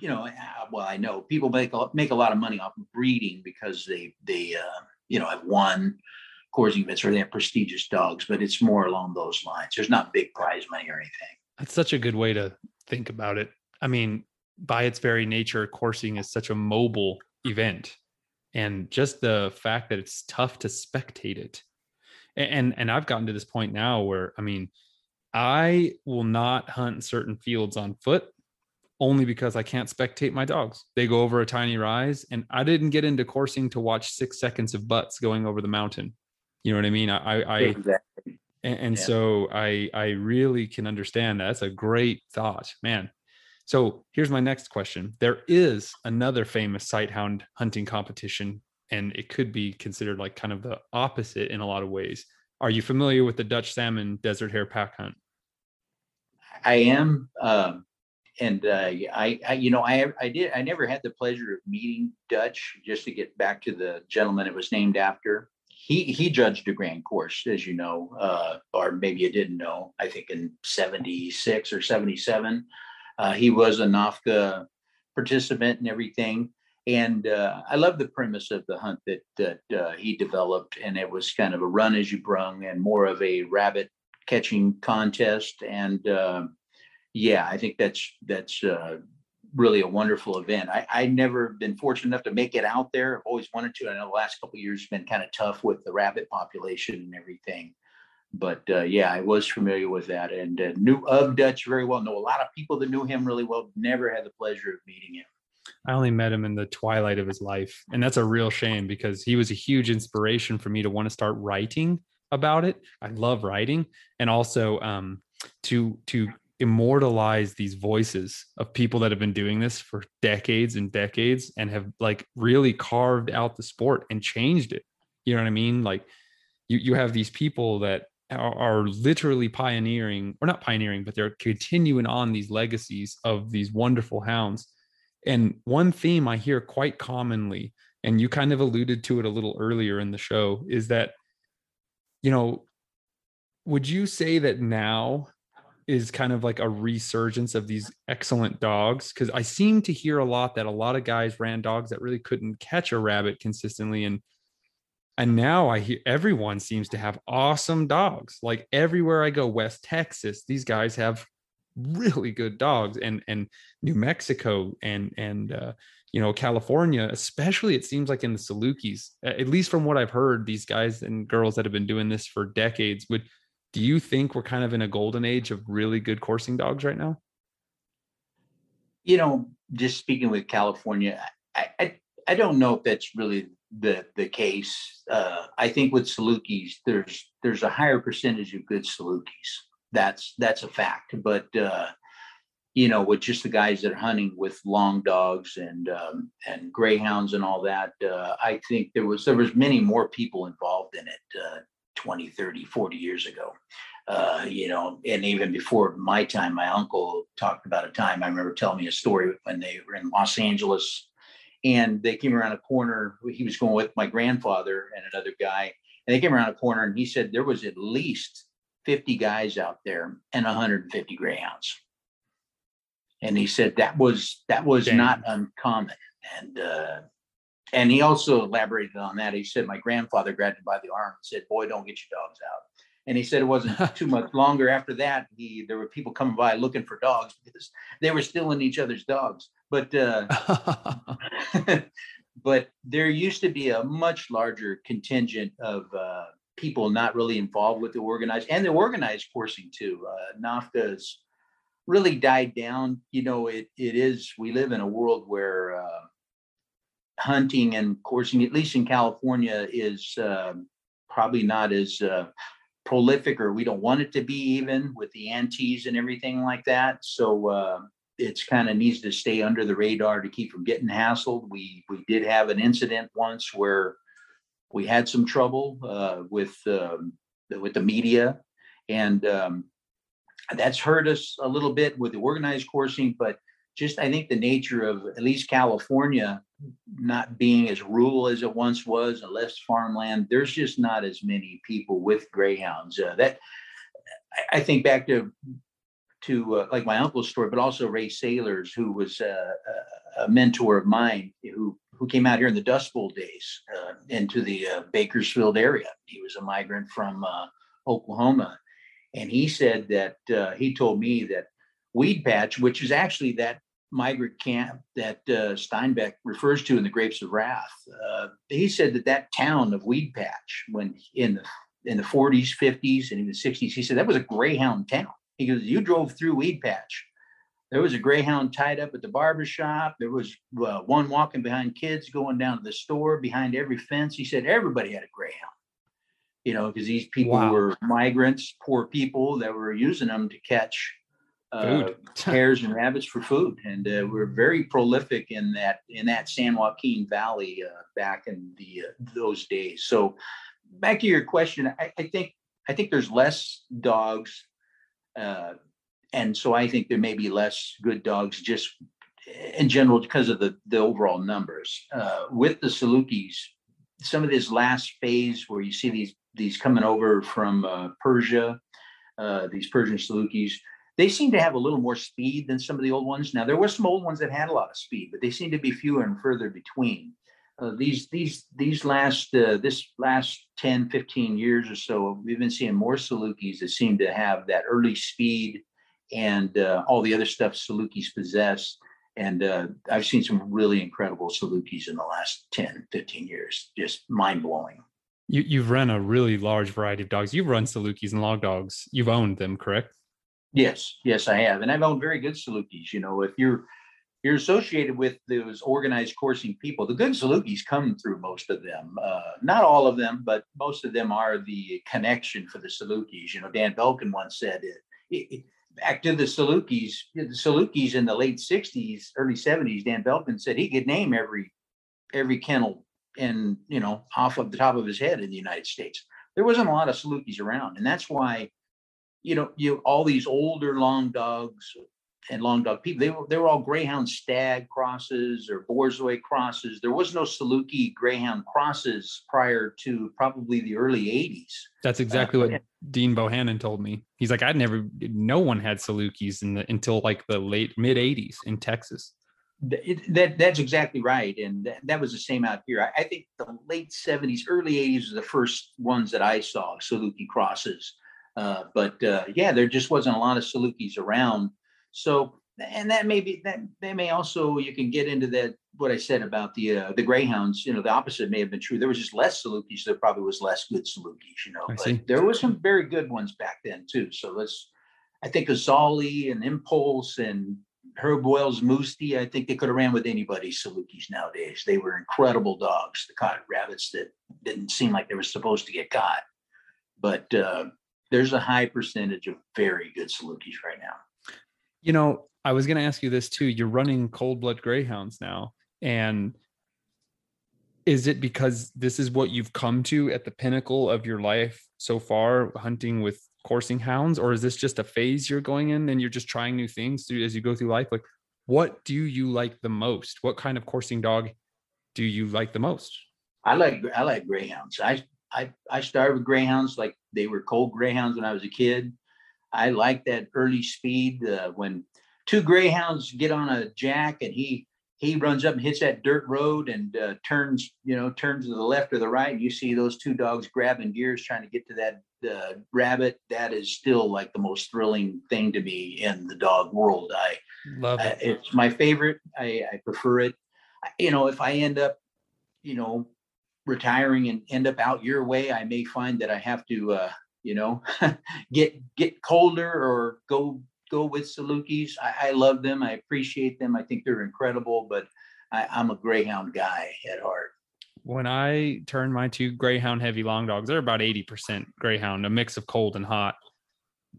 you know. Well, I know people make a, make a lot of money off of breeding because they they uh, you know have won coursing events or they have prestigious dogs, but it's more along those lines. There's not big prize money or anything. That's such a good way to think about it. I mean, by its very nature, coursing is such a mobile event. And just the fact that it's tough to spectate it. And and I've gotten to this point now where I mean, I will not hunt certain fields on foot only because I can't spectate my dogs. They go over a tiny rise and I didn't get into coursing to watch 6 seconds of butts going over the mountain. You know what I mean? I I, I Exactly. and, and Yeah. so I I really can understand that. That's a great thought, man. So here's my next question. There is another famous sighthound hunting competition, and it could be considered like kind of the opposite in a lot of ways. Are you familiar with the Dutch Salmon desert hare pack hunt? I am, um, and uh, I, I, you know, I, I did, I never had the pleasure of meeting Dutch. Just to get back to the gentleman it was named after, he he judged a grand course, as you know, uh, or maybe you didn't know. I think in '76 or '77, uh, he was a NOFCA participant and everything. And uh, I love the premise of the hunt that that uh, he developed, and it was kind of a run as you brung, and more of a rabbit catching contest. And um yeah, I think that's that's uh, really a wonderful event. I I never been fortunate enough to make it out there. I've always wanted to. I know the last couple years has been kind of tough with the rabbit population and everything. But uh, yeah, I was familiar with that and uh, knew of Dutch very well. Know a lot of people that knew him really well. Never had the pleasure of meeting him. I only met him in the twilight of his life. And that's a real shame because he was a huge inspiration for me to want to start writing about it. I love writing and also um, to to immortalize these voices of people that have been doing this for decades and decades and have like really carved out the sport and changed it. You know what I mean? Like you you have these people that are, are literally pioneering or not pioneering, but they're continuing on these legacies of these wonderful hounds. And one theme I hear quite commonly, and you kind of alluded to it a little earlier in the show, is that, you know, would you say that now is kind of like a resurgence of these excellent dogs because I seem to hear a lot that a lot of guys ran dogs that really couldn't catch a rabbit consistently and and now I hear everyone seems to have awesome dogs. Like everywhere I go, West Texas, these guys have really good dogs, and and New Mexico and and uh, you know California, especially. It seems like in the Salukis, at least from what I've heard, these guys and girls that have been doing this for decades would do you think we're kind of in a golden age of really good coursing dogs right now? You know, just speaking with California, I I, I don't know if that's really the the case. Uh, I think with Salukis, there's there's a higher percentage of good Salukis. That's that's a fact. But uh, you know, with just the guys that are hunting with long dogs and um, and greyhounds and all that, uh, I think there was there was many more people involved in it uh, 20, 30, 40 years ago. Uh, you know, and even before my time, my uncle talked about a time. I remember telling me a story when they were in Los Angeles, and they came around a corner. He was going with my grandfather and another guy, and they came around a corner, and he said there was at least 50 guys out there and 150 greyhounds. And he said that was that was Damn. not uncommon. And uh, and he also elaborated on that. He said, My grandfather grabbed him by the arm and said, Boy, don't get your dogs out. And he said it wasn't *laughs* too much longer after that. He there were people coming by looking for dogs because they were stealing each other's dogs. But uh, *laughs* *laughs* but there used to be a much larger contingent of uh, people not really involved with the organized and the organized coursing too. Uh, NOFCA's really died down. You know, it it is. We live in a world where uh, hunting and coursing, at least in California, is uh, probably not as uh, prolific, or we don't want it to be even with the antes and everything like that. So uh, it's kind of needs to stay under the radar to keep from getting hassled. We we did have an incident once where we had some trouble uh, with um, with the media, and um, that's hurt us a little bit with the organized coursing, but just I think the nature of at least California not being as rural as it once was, and less farmland. There's just not as many people with greyhounds. Uh, that I, I think back to to uh, like my uncle's story, but also Ray Sailors, who was uh, a mentor of mine, who who came out here in the Dust Bowl days uh, into the uh, Bakersfield area. He was a migrant from uh, Oklahoma, and he said that uh, he told me that Weed Patch, which is actually that migrant camp that uh, Steinbeck refers to in the Grapes of Wrath. Uh, he said that that town of Weed Patch, when in the in the 40s, 50s, and even the 60s, he said that was a greyhound town. He goes, you drove through Weed Patch. There was a greyhound tied up at the barber shop. There was uh, one walking behind kids going down to the store behind every fence. He said everybody had a greyhound. You know, because these people wow. were migrants, poor people that were using them to catch uh, *laughs* hares and rabbits for food, and uh, we're very prolific in that in that San Joaquin Valley uh, back in the uh, those days. So, back to your question, I, I think I think there's less dogs, uh, and so I think there may be less good dogs just in general because of the the overall numbers. Uh, with the Salukis, some of this last phase where you see these these coming over from Persia, these Persian Salukis they seem to have a little more speed than some of the old ones. Now there were some old ones that had a lot of speed, but they seem to be fewer and further between. Uh, these these these last uh, this last 10 15 years or so we've been seeing more salukis that seem to have that early speed and uh, all the other stuff salukis possess And uh, I've seen some really incredible Salukis in the last 10, 15 years, just mind blowing. You, you've run a really large variety of dogs. You've run Salukis and long dogs. You've owned them, correct? Yes, yes, I have. And I've owned very good Salukis. You know, if you're you're associated with those organized coursing people. The good Salukis come through most of them. Uh, not all of them, but most of them are the connection for the Salukis. You know, Dan Belkin once said it, it, it back to the Salukis, the Salukis in the late 60s, early 70s, Dan Belkin said he could name every every kennel and you know off of the top of his head in the United States. There wasn't a lot of Salukis around, and that's why you know you all these older long dogs and long dog people. They were they were all greyhound stag crosses or borzoi crosses. There was no Saluki greyhound crosses prior to probably the early '80s. That's exactly uh, what Dean Bohannon told me. He's like, I'd never, no one had Salukis in the until like the late mid '80s in Texas. It, that that's exactly right, and that, that was the same out here. I, I, think the late '70s, early '80s were the first ones that I saw Saluki crosses. Uh, but uh, yeah, there just wasn't a lot of Salukis around so, and that may be that they may also you can get into that what I said about the uh, the greyhounds. You know, the opposite may have been true. There was just less Salukis. So there probably was less good Salukis. You know, I but see. there was some very good ones back then too. So let's. I think Azali and Impulse and Herb Wells Moosty, I think they could have ran with anybody's Salukis nowadays. They were incredible dogs. The caught rabbits that didn't seem like they were supposed to get caught. But uh, there's a high percentage of very good Salukis right now. You know, I was going to ask you this too. You're running cold blood greyhounds now. And is it because this is what you've come to at the pinnacle of your life so far, hunting with coursing hounds? Or is this just a phase you're going in and you're just trying new things as you go through life? Like, what do you like the most? What kind of coursing dog do you like the most? I like I like greyhounds. I I I started with greyhounds like they were cold greyhounds when I was a kid. I like that early speed uh, when two greyhounds get on a jack and he he runs up and hits that dirt road and uh, turns you know turns to the left or the right and you see those two dogs grabbing gears trying to get to that uh, rabbit that is still like the most thrilling thing to me in the dog world. I love it. uh, it's my favorite. I i prefer it. You know if i end up you know retiring and end up out your way i may find that i have to uh you know, *laughs* get get colder or go go with Salukis. I, I, love them. I appreciate them. I think they're incredible, but I, I'm a Greyhound guy at heart. When I turn my two Greyhound heavy long dogs, they're about 80% Greyhound, a mix of cold and hot.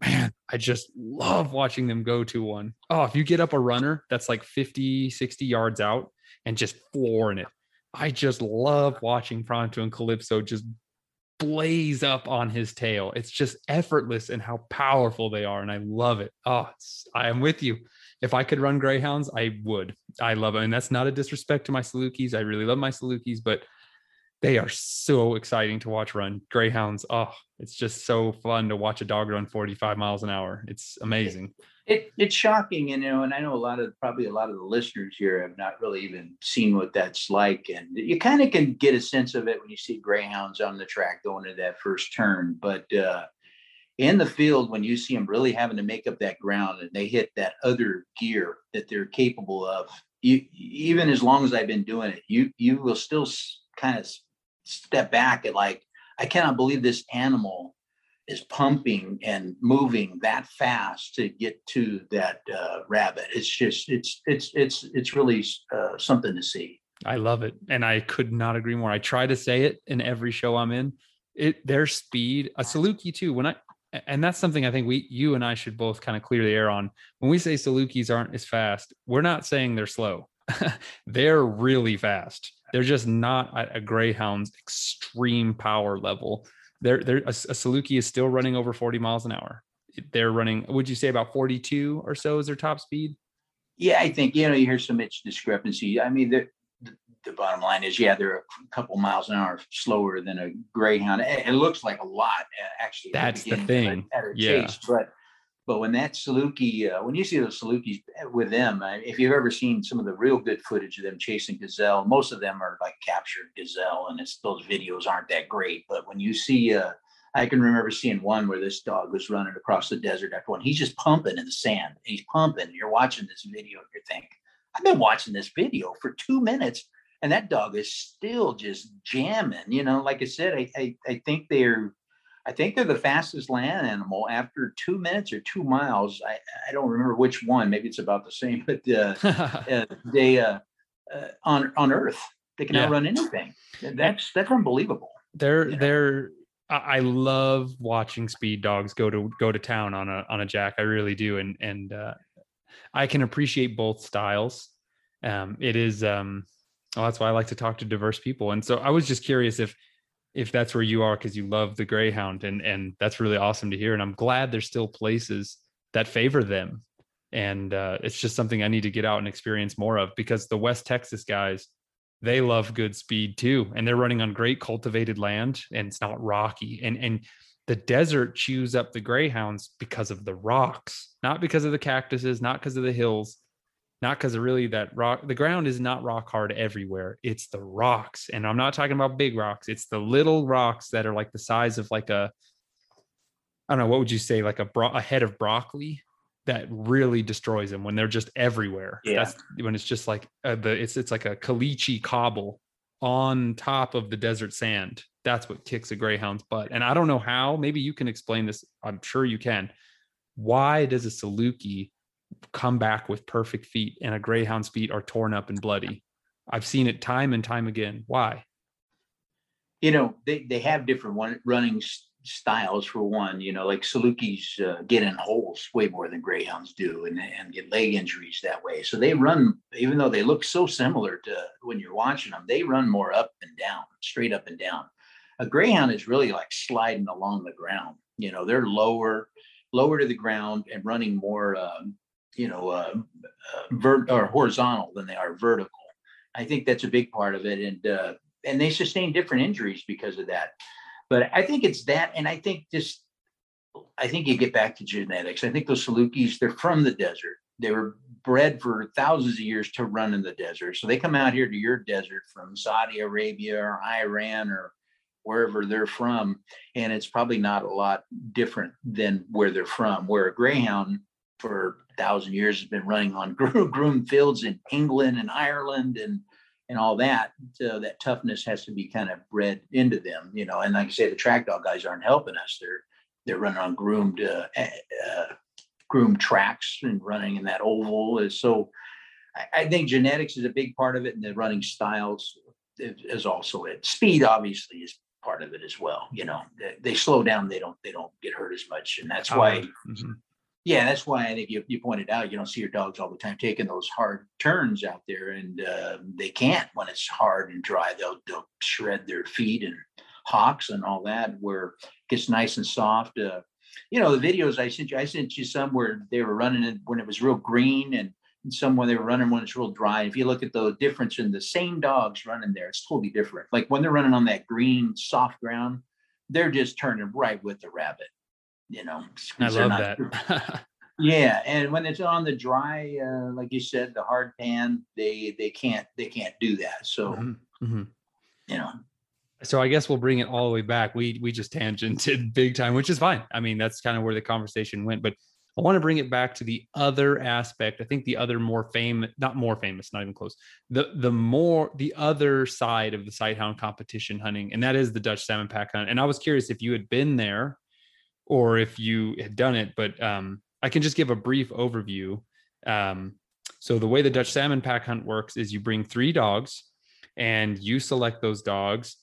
*sniffs* Man, I just love watching them go to one. Oh, if you get up a runner that's like 50, 60 yards out and just flooring it. I just love watching Pronto and Calypso just blaze up on his tail. It's just effortless and how powerful they are. And I love it. Oh, I am with you. If I could run greyhounds, I would. I love it. And that's not a disrespect to my Salukis. I really love my Salukis, but they are so exciting to watch run. Greyhounds, oh, it's just so fun to watch a dog run 45 miles an hour. It's amazing it, it's shocking, you know, and I know a lot of probably a lot of the listeners here have not really even seen what that's like. And you kind of can get a sense of it when you see greyhounds on the track going to that first turn. But uh, in the field, when you see them really having to make up that ground and they hit that other gear that they're capable of, you, even as long as I've been doing it, you you will still kind of step back and like, I cannot believe this animal is pumping and moving that fast to get to that uh, rabbit. It's just it's it's it's it's really uh, something to see. I love it, and I could not agree more. I try to say it in every show I'm in. It their speed, a Saluki too. When I and that's something I think we you and I should both kind of clear the air on. When we say Salukis aren't as fast, we're not saying they're slow. *laughs* they're really fast. They're just not at a greyhound's extreme power level they're, they're a, a Saluki is still running over 40 miles an hour. They're running, would you say about 42 or so is their top speed? Yeah, I think, you know, you hear so much discrepancy. I mean, the, the, the bottom line is, yeah, they're a couple miles an hour slower than a Greyhound. It, it looks like a lot, actually. That's the, the thing. yeah. Chase, but but when that Saluki, uh, when you see those Salukis with them, if you've ever seen some of the real good footage of them chasing gazelle, most of them are like captured gazelle, and it's those videos aren't that great. But when you see, uh, I can remember seeing one where this dog was running across the desert after one. He's just pumping in the sand. He's pumping. You're watching this video, and you're thinking, I've been watching this video for two minutes, and that dog is still just jamming. You know, like I said, I I, I think they're I think they're the fastest land animal after two minutes or two miles. I, I don't remember which one. Maybe it's about the same, *laughs* but uh, *laughs* uh, they uh, uh, on on Earth they can Yeah. outrun anything. That's that's unbelievable. They're they're I I love watching speed dogs go to go to town on a on a jack. I really do, and and uh, I can appreciate both styles. Um, it is um, well, that's why I like to talk to diverse people. And so I was just curious if if that's where you are because you love the greyhound, and and that's really awesome to hear. And I'm glad there's still places that favor them. And uh, it's just something I need to get out and experience more of because the West Texas guys, they love good speed too and they're running on great cultivated land and it's not rocky and and the desert chews up the greyhounds because of the rocks not because of the cactuses not because of the hills not because of really that rock the ground is not rock hard everywhere it's the rocks and i'm not talking about big rocks it's the little rocks that are like the size of like a i don't know what would you say like a, bro- a head of broccoli that really destroys them when they're just everywhere. Yeah. That's when it's just like uh, the it's it's like a caliche cobble on top of the desert sand. That's what kicks a greyhound's butt. And I don't know how. Maybe you can explain this. I'm sure you can. Why does a Saluki come back with perfect feet and a greyhound's feet are torn up and bloody? I've seen it time and time again. Why? you know they, they have different one running styles for one you know like salukis uh, get in holes way more than greyhounds do and, and get leg injuries that way so they run even though they look so similar to when you're watching them they run more up and down straight up and down a greyhound is really like sliding along the ground you know they're lower lower to the ground and running more um, you know uh, uh, vert or horizontal than they are vertical i think that's a big part of it and uh, and they sustain different injuries because of that. But I think it's that, and I think just, I think you get back to genetics. I think those Salukis, they're from the desert. They were bred for thousands of years to run in the desert. So they come out here to your desert from Saudi Arabia or Iran or wherever they're from, and it's probably not a lot different than where they're from. Where a greyhound for thousand years has been running on gro- *laughs* groomed fields in England and Ireland and and all that. So that toughness has to be kind of bred into them, you know. And like I say, the track dog guys aren't helping us. They're they're running on groomed uh, uh, groomed tracks and running in that oval. Is so. I, I think genetics is a big part of it, and the running styles is, also it. Speed obviously is part of it as well. You know, they, they slow down, they don't they don't get hurt as much, and that's why. Mhm. Yeah, that's why I think you, you pointed out you don't see your dogs all the time taking those hard turns out there, and uh, they can't when it's hard and dry. They'll they'll shred their feet and hocks and all that, where it gets nice and soft. Uh, you know, the videos I sent you, I sent you some where they were running it when it was real green, and, and some where they were running when it's real dry. If you look at the difference in the same dogs running there, it's totally different. Like when they're running on that green soft ground, they're just turning right with the rabbit. You know, I love that. *laughs* yeah, and when it's on the dry, uh, like you said, the hard pan, they they can't they can't do that. So Mhm, mhm. you know, So I guess we'll bring it all the way back. We we just tangented *laughs* big time, which is fine. I mean, that's kind of where the conversation went. But I want to bring it back to the other aspect. I think the other more famous, not more famous, not even close. The the more the other side of the sighthound competition hunting, and that is the Dutch Salmon pack hunt. And I was curious if you had been there or if you had done it, but um, I can just give a brief overview. Um, so the way the Dutch Salmon pack hunt works is you bring three dogs and you select those dogs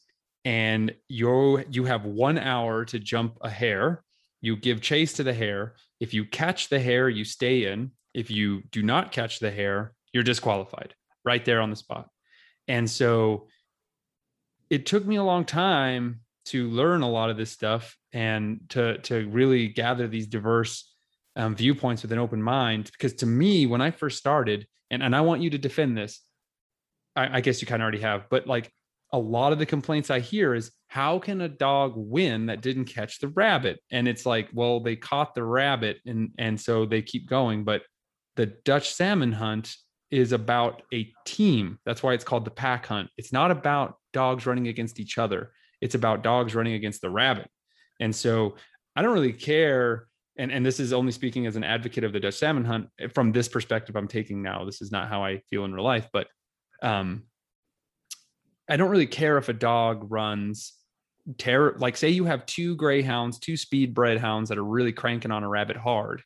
and you you have one hour to jump a hare. You give chase to the hare. If you catch the hare you stay in. If you do not catch the hare you're disqualified right there on the spot. And so it took me a long time to learn a lot of this stuff and to to really gather these diverse um, viewpoints with an open mind because to me when i first started and, and i want you to defend this I, I guess you kind of already have but like a lot of the complaints I hear is how can a dog win that didn't catch the rabbit? And it's like, well, they caught the rabbit and and so they keep going. But the Dutch Salmon hunt is about a team. That's why it's called the pack hunt. It's not about dogs running against each other. It's about dogs running against the rabbit. And so I don't really care and and this is only speaking as an advocate of the Dutch Salmon hunt eh, from this perspective I'm taking now. This is not how I feel in real life, but um, I don't really care if a dog runs terror. Like, say you have two greyhounds, two speed bred hounds that are really cranking on a rabbit hard,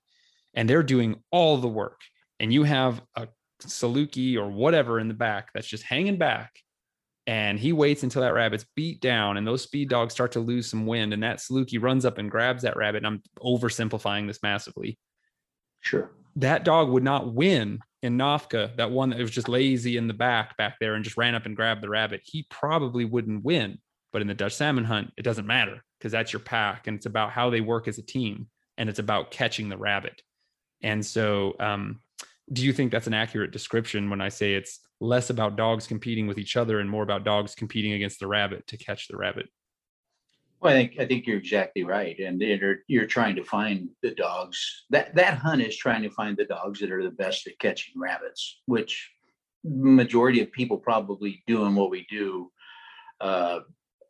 and they're doing all the work, and you have a Saluki or whatever in the back that's just hanging back and he waits until that rabbit's beat down and those speed dogs start to lose some wind and that Saluki runs up and grabs that rabbit and i'm oversimplifying this massively Sure. that dog would not win in NOFCA, that one that was just lazy in the back back there and just ran up and grabbed the rabbit, he probably wouldn't win. But in the Dutch Salmon hunt, it doesn't matter because that's your pack and it's about how they work as a team and it's about catching the rabbit. And so, um, do you think that's an accurate description when I say it's less about dogs competing with each other and more about dogs competing against the rabbit to catch the rabbit? Well, I think I think you're exactly right, and you're you're trying to find the dogs. That that hunt is trying to find the dogs that are the best at catching rabbits, which majority of people probably doing what we do uh,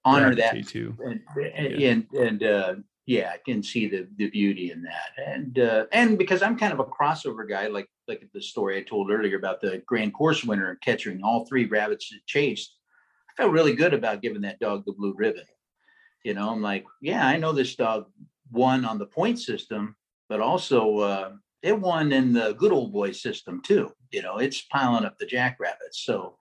honor that Gravitate to. and and and uh, yeah, I can see the the beauty in that, and uh, and because I'm kind of a crossover guy, like like the story I told earlier about the Grand Course winner catching all three rabbits it chased. I felt really good about giving that dog the blue ribbon. You know, I'm like, yeah, I know this dog won on the point system, but also uh, it won in the good old boy system too. You know, it's piling up the jackrabbits. So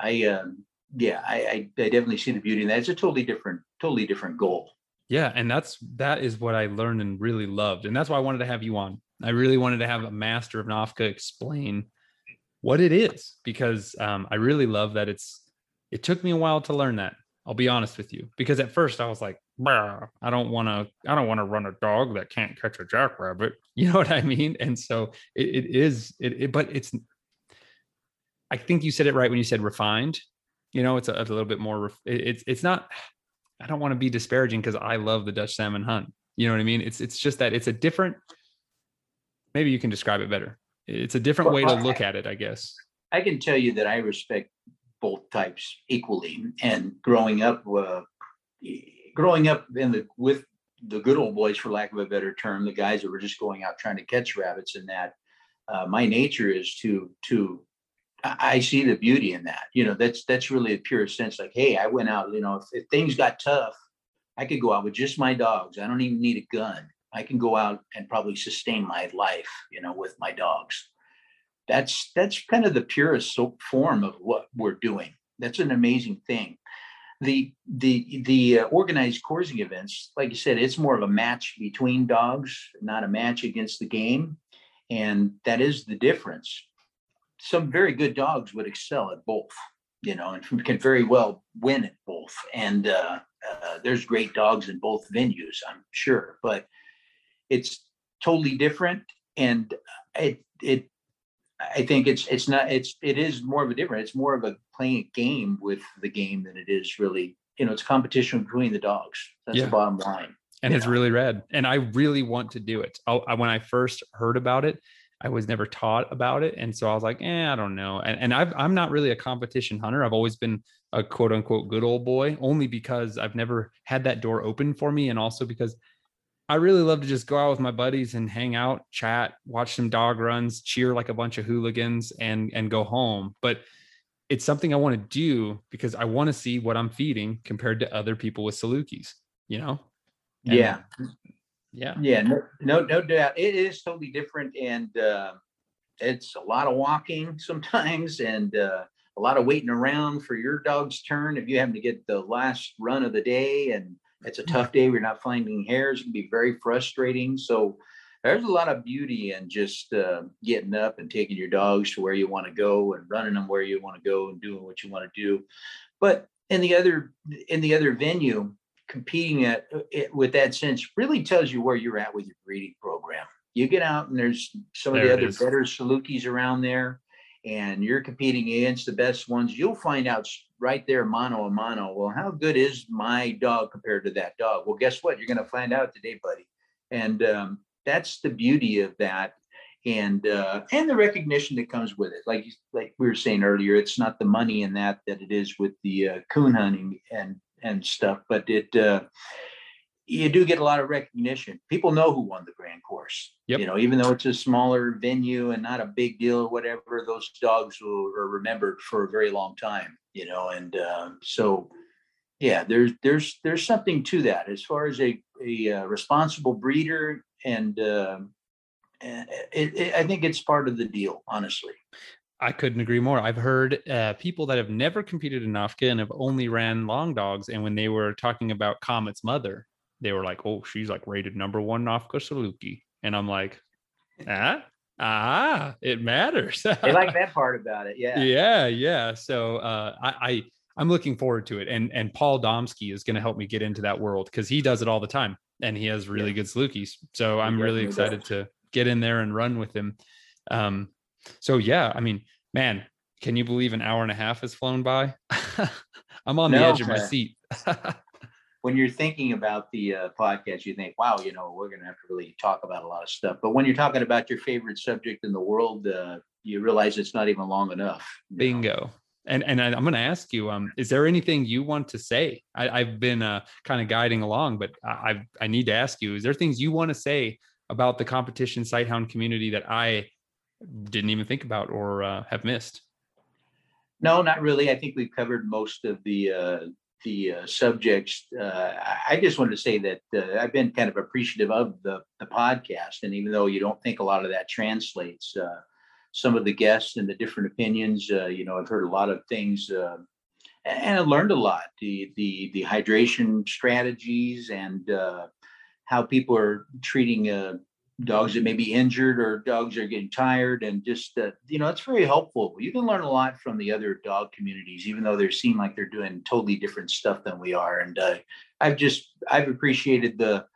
I, um, yeah, I, I, I definitely see the beauty in that. It's a totally different, totally different goal. Yeah, and that's that is what I learned and really loved, and that's why I wanted to have you on. I really wanted to have a master of NOFCA explain what it is because um, I really love that it's. It took me a while to learn that. I'll be honest with you because at first I was like, "Bah, I don't want to. I don't want to run a dog that can't catch a jackrabbit. *laughs* You know what I mean? And so it, it is. It, it, but it's. I think you said it right when you said refined. You know, it's a, a little bit more. ref- it- it's it's not. I don't want to be disparaging because I love the Dutch Salmon hunt. You know what I mean? It's it's just that it's a different. Maybe you can describe it better. It's a different way to look at it, I guess. I can tell you that I respect both types equally. And growing up, uh, growing up in the with the good old boys, for lack of a better term, the guys that were just going out trying to catch rabbits, and that uh, my nature is to to I I see the beauty in that. You know, that's that's really a pure sense. Like, hey, I went out. You know, if, if things got tough, I could go out with just my dogs. I don't even need a gun. I can go out and probably sustain my life. You know, with my dogs. That's that's kind of the purest form of what we're doing. That's an amazing thing. The the the uh, organized coursing events like you said it's more of a match between dogs not a match against the game. And that is the difference. Some very good dogs would excel at both you know and can very well win at both. And uh, uh, there's great dogs in both venues i'm sure. But it's totally different and it it I think it's it's not it's it is more of a different. It's more of a playing a game with the game than it is really. You know, it's competition between the dogs. That's Yeah. the bottom line. and it's know. really rad. And I really want to do it. I, I- when I first heard about it, I was never taught about it, and so I was like, eh, I don't know. And, and I've, I'm not really a competition hunter. I've always been a quote unquote good old boy, only because I've never had that door open for me, and also because I really love to just go out with my buddies and hang out, chat, watch some dog runs, cheer like a bunch of hooligans, and and go home. But it's something I want to do because I want to see what I'm feeding compared to other people with Salukis. You know? And- Yeah, Yeah. yeah, no, no, no doubt. It is totally different, and uh, it's a lot of walking *laughs* sometimes, and uh, a lot of waiting around for your dog's turn. If you happen to get the last run of the day, and it's a tough day, we're not finding hares. it can be very frustrating. So there's a lot of beauty in just uh, getting up and taking your dogs to where you want to go and running them where you want to go and doing what you want to do. But in the other in the other venue, competing at it, with that sense really tells you where you're at with your breeding program. You get out and there's some of the other is. better Salukis around there, and you're competing against the best ones. You'll find out right there, mano a mano. Well, how good is my dog compared to that dog? Well, guess what? You're going to find out today, buddy. And um, that's the beauty of that, and uh, and the recognition that comes with it. Like like we were saying earlier, it's not the money in that that it is with the uh, coon hunting and and stuff, but it. Uh, you do get a lot of recognition. People know who won the grand course. Yep. You know, even though it's a smaller venue and not a big deal or whatever, those dogs will, are remembered for a very long time. You know, and uh, so yeah, there's there's there's something to that as far as a a uh, responsible breeder, and uh, it, it, I think it's part of the deal, honestly. I couldn't agree more. I've heard uh, people that have never competed in NOFCA and have only ran long dogs, and when they were talking about Comet's mother, they were like, "Oh, she's like rated number one NOFCA Saluki," and I'm like, "Ah, ah, it matters." they like that *laughs* part about it, yeah, yeah, yeah. So uh, I, I I'm looking forward to it. And and Paul Domsky is going to help me get into that world because he does it all the time and he has really yeah. good Salukis. So I'm really excited does. to get in there and run with him. Um, so yeah, I mean, man, can you believe an hour and a half has flown by? *laughs* I'm on no, the edge of my seat. *laughs* when you're thinking about the uh, podcast, you think, wow, you know, we're going to have to really talk about a lot of stuff. But when you're talking about your favorite subject in the world, uh, you realize it's not even long enough. Bingo. Know? and and I, am going to ask you um is there anything you want to say I, have been uh, kind of guiding along but I, I need to ask you is there things you want to say about the competition sighthound community that i didn't even think about or uh, have missed no not really i think we've covered most of the uh the uh, subjects uh, i just wanted to say that uh, i've been kind of appreciative of the the podcast and even though you don't think a lot of that translates uh some of the guests and the different opinions. Uh, you know, I've heard a lot of things uh, and I learned a lot. The the the hydration strategies and how people are treating dogs that may be injured or dogs are getting tired, and just uh, you know, it's very helpful. You can learn a lot from the other dog communities, even though they seem like they're doing totally different stuff than we are. And uh, I've just I've appreciated the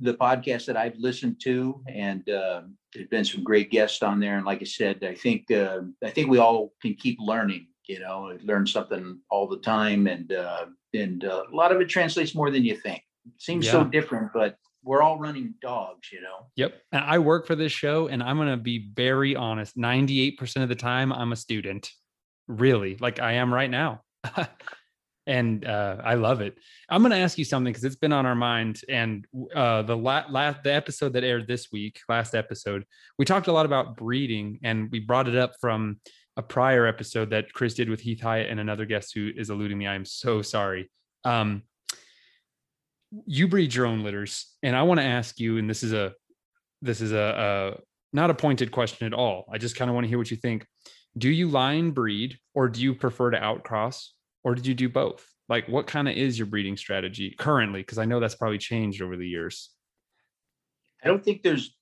the podcast that I've listened to, and uh, there's been some great guests on there. And like I said, I think uh, I think we all can keep learning. You know, learn something all the time, and uh, and uh, a lot of it translates more than you think. It seems yeah. so different, but we're all running dogs. You know. Yep. And I work for this show, and I'm going to be very honest. Ninety-eight percent of the time, I'm a student. Really, like I am right now. *laughs* and uh, I love it. I'm going to ask you something because it's been on our mind. And uh, the la- last the episode that aired this week, last episode, we talked a lot about breeding, and we brought it up from a prior episode that Chris did with Heath Hyatt and another guest who is eluding me. I am so sorry. Um, you breed your own litters, and I want to ask you, and this is a this is a, a not a pointed question at all. I just kind of want to hear what you think. Do you line breed, or do you prefer to outcross? or did you do both? Like, what kind of is your breeding strategy currently? Because I know that's probably changed over the years. I don't think there's,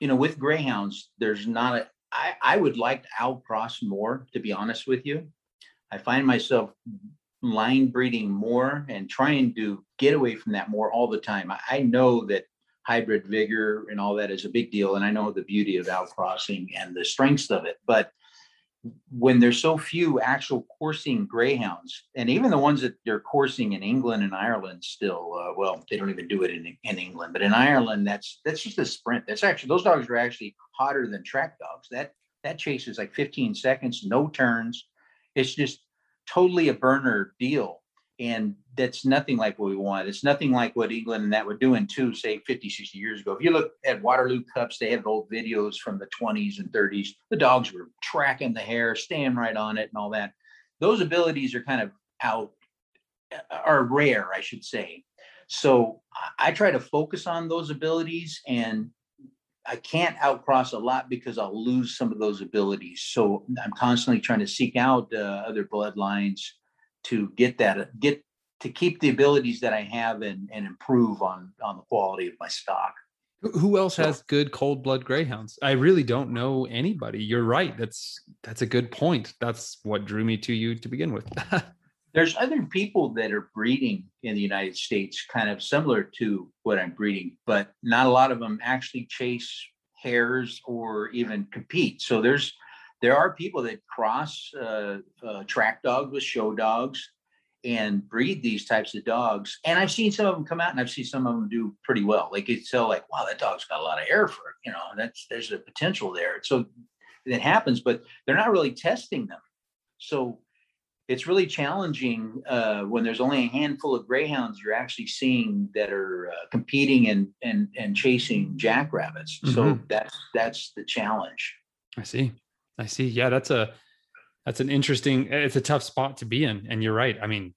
you know, with greyhounds, there's not a. I, I would like to outcross more, to be honest with you. I find myself line breeding more and trying to get away from that more all the time. I, I know that hybrid vigor and all that is a big deal, and I know the beauty of outcrossing and the strengths of it, but when there's so few actual coursing greyhounds, and even the ones that they're coursing in England and Ireland still, uh, well, they don't even do it in, in England, but in Ireland, that's that's just a sprint. That's actually those dogs are actually hotter than track dogs. That that chase is like 15 seconds, no turns. It's just totally a burner deal and that's nothing like what we want. It's nothing like what England and that were doing too, say 50, 60 years ago. If you look at Waterloo Cups, they have old videos from the 20s and 30s. The dogs were tracking the hare, staying right on it, and all that. Those abilities are kind of out, uh, are rare, I should say. So I try to focus on those abilities and I can't outcross a lot because I'll lose some of those abilities. So I'm constantly trying to seek out uh, other bloodlines to get that get to keep the abilities that I have and and improve on on the quality of my stock. Who else so, has good cold blood greyhounds? I really don't know anybody. You're right. That's that's a good point. That's what drew me to you to begin with. *laughs* There's other people that are breeding in the United States, kind of similar to what I'm breeding, but not a lot of them actually chase hares or even compete. So there's there are people that cross uh, uh, track dogs with show dogs and breed these types of dogs. And I've seen some of them come out, and I've seen some of them do pretty well. Like you tell, like, wow, that dog's got a lot of air for it. You know, that's there's a potential there. So it happens, but they're not really testing them. So it's really challenging uh, when there's only a handful of greyhounds you're actually seeing that are uh, competing and and and chasing jackrabbits. So Mhm. that's that's the challenge. I see. I see. Yeah, that's a that's an interesting. It's a tough spot to be in, and you're right. I mean,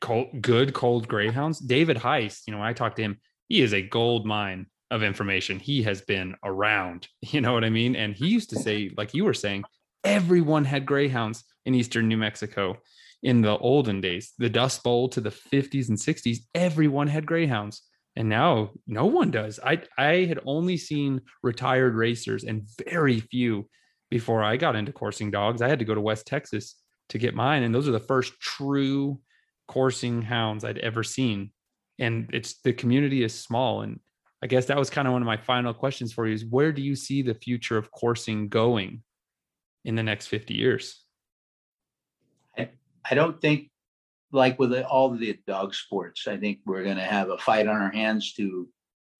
cold, good cold greyhounds. David Heist. You know, I talked to him, he is a gold mine of information. He has been around. *laughs* You know what I mean? And he used to say, like you were saying, everyone had greyhounds in eastern New Mexico in the olden days. The Dust Bowl to the 50s and 60s, everyone had greyhounds. And now no one does. I I had only seen retired racers and very few before I got into coursing dogs. I had to go to West Texas to get mine, and those are the first true coursing hounds I'd ever seen. And it's the community is small, and I guess that was kind of one of my final questions for you: is where do you see the future of coursing going in the next fifty years? I I don't think, like with all the dog sports, I think we're going to have a fight on our hands to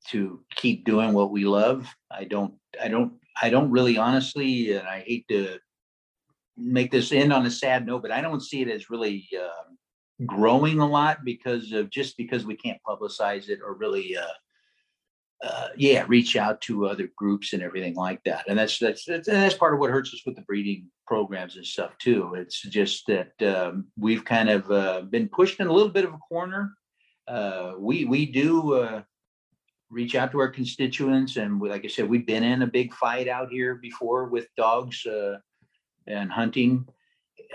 to keep doing what we love. I don't, I don't, I don't really honestly, and I hate to make this end on a sad note, but I don't see it as really um growing a lot because of just because we can't publicize it or really, uh, uh, yeah, reach out to other groups and everything like that. And that's that's that's, and that's part of what hurts us with the breeding programs and stuff too. It's just that um, we've kind of uh, been pushed in a little bit of a corner. Uh, we we do uh, reach out to our constituents, and we, like I said, we've been in a big fight out here before with dogs uh, and hunting.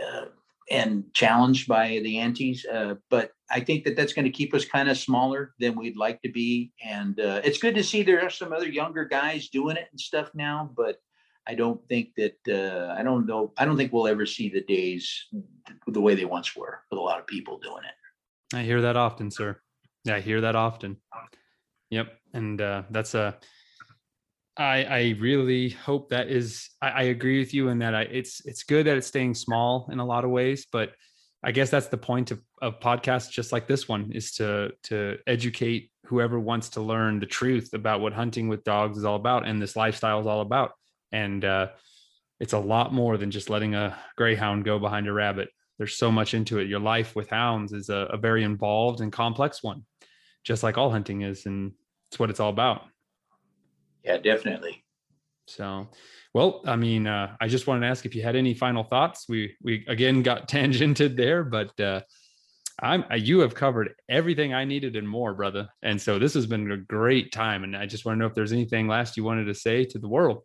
Uh, and challenged by the antis, but I think that that's going to keep us kind of smaller than we'd like to be. And uh, it's good to see there are some other younger guys doing it and stuff now, but I don't think that uh, I don't know. I don't think we'll ever see the days the way they once were with a lot of people doing it. I hear that often, sir. Yeah, I hear that often. Yep, and uh, that's a. I I really hope that is. I, I agree with you in that. I it's it's good that it's staying small in a lot of ways, but I guess that's the point of of podcasts just like this one is to to educate whoever wants to learn the truth about what hunting with dogs is all about and this lifestyle is all about. And uh, it's a lot more than just letting a greyhound go behind a rabbit. There's so much into it. Your life with hounds is a, a very involved and complex one, just like all hunting is, and it's what it's all about. Yeah, definitely. So, well, I mean, uh, I just wanted to ask if you had any final thoughts. We we again got *laughs* tangented there, but uh, I'm you have covered everything I needed and more, brother. And so this has been a great time. And I just want to know if there's anything last you wanted to say to the world.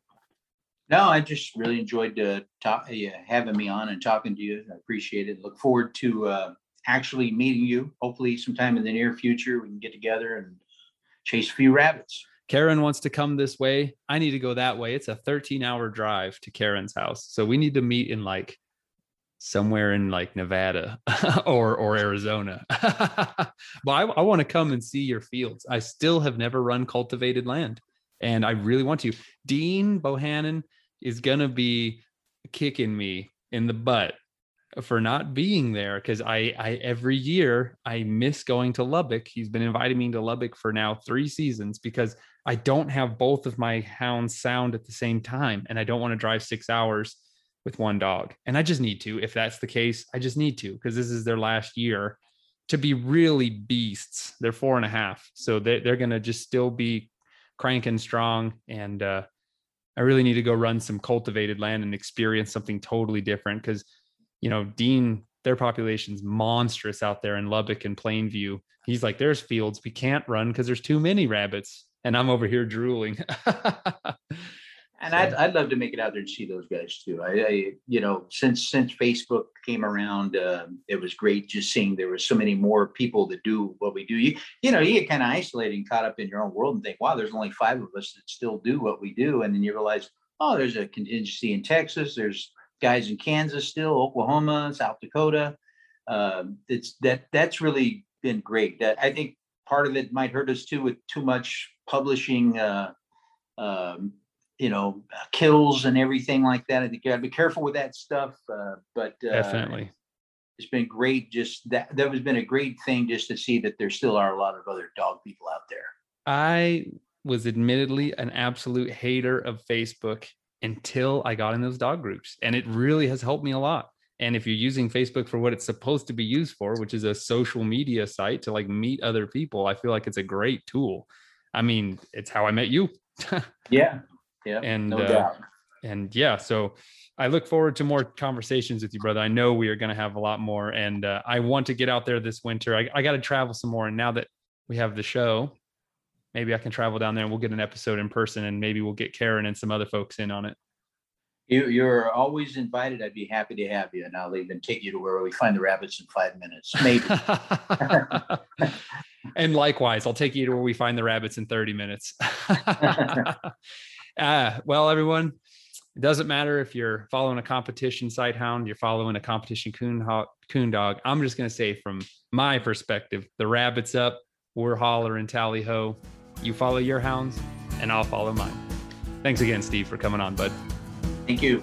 No, I just really enjoyed uh, talk, uh, having me on and talking to you. I appreciate it. Look forward to uh, actually meeting you. Hopefully, sometime in the near future, we can get together and chase a few rabbits. Karen wants to come this way. I need to go that way. It's a 13 hour drive to Karen's house. So we need to meet in like somewhere in like Nevada *laughs* or or Arizona. *laughs* but I, I want to come and see your fields. I still have never run cultivated land and I really want to. Dean Bohannon is to be kicking me in the butt for not being there because I, I every year I miss going to Lubbock. He's been inviting me to Lubbock for now three seasons because I don't have both of my hounds sound at the same time, and I don't want to drive six hours with one dog. And I just need to. If that's the case, I just need to because this is their last year to be really beasts. They're four and a half, so they, they're gonna just still be cranking strong and. uh I really need to go run some cultivated land and experience something totally different because you know, Dean, their population's monstrous out there in Lubbock and Plainview. He's like, there's fields we can't run because there's too many rabbits. And I'm over here drooling. *laughs* And I'd, I'd love to make it out there and see those guys too. I, I you know, since since Facebook came around, uh, it was great just seeing there were so many more people that do what we do. You you know, you get kind of isolated and caught up in your own world and think, wow, there's only five of us that still do what we do, and then you realize, oh, there's a contingency in Texas. There's guys in Kansas still, Oklahoma, South Dakota. Um, it's that that's really been great. That I think part of it might hurt us too with too much publishing. Uh, um, you know, kills and everything like that. I think you got to be careful with that stuff. Uh, but uh, Definitely. it's been great. Just that that has been a great thing just to see that there still are a lot of other dog people out there. I was admittedly an absolute hater of Facebook until I got in those dog groups. And it really has helped me a lot. And if you're using Facebook for what it's supposed to be used for, which is a social media site to like meet other people, I feel like it's a great tool. I mean, it's how I met you. *laughs* Yeah, yeah, and no uh, doubt. and yeah, so I look forward to more conversations with you, brother. I know we are going to have a lot more, and uh, I want to get out there this winter. I, I got to travel some more, and now that we have the show, maybe I can travel down there and we'll get an episode in person, and maybe we'll get Karen and some other folks in on it. You, you're always invited. I'd be happy to have you, and I'll even take you to where we find the rabbits in five minutes, maybe. *laughs* and likewise, I'll take you to where we find the rabbits in 30 minutes. *laughs* uh, well, everyone, it doesn't matter if you're following a competition sight hound, you're following a competition coon, ho- coon dog. I'm just going to say, from my perspective, the rabbit's up, we're hollering tally ho. You follow your hounds, and I'll follow mine. Thanks again, Steve, for coming on, bud. Thank you.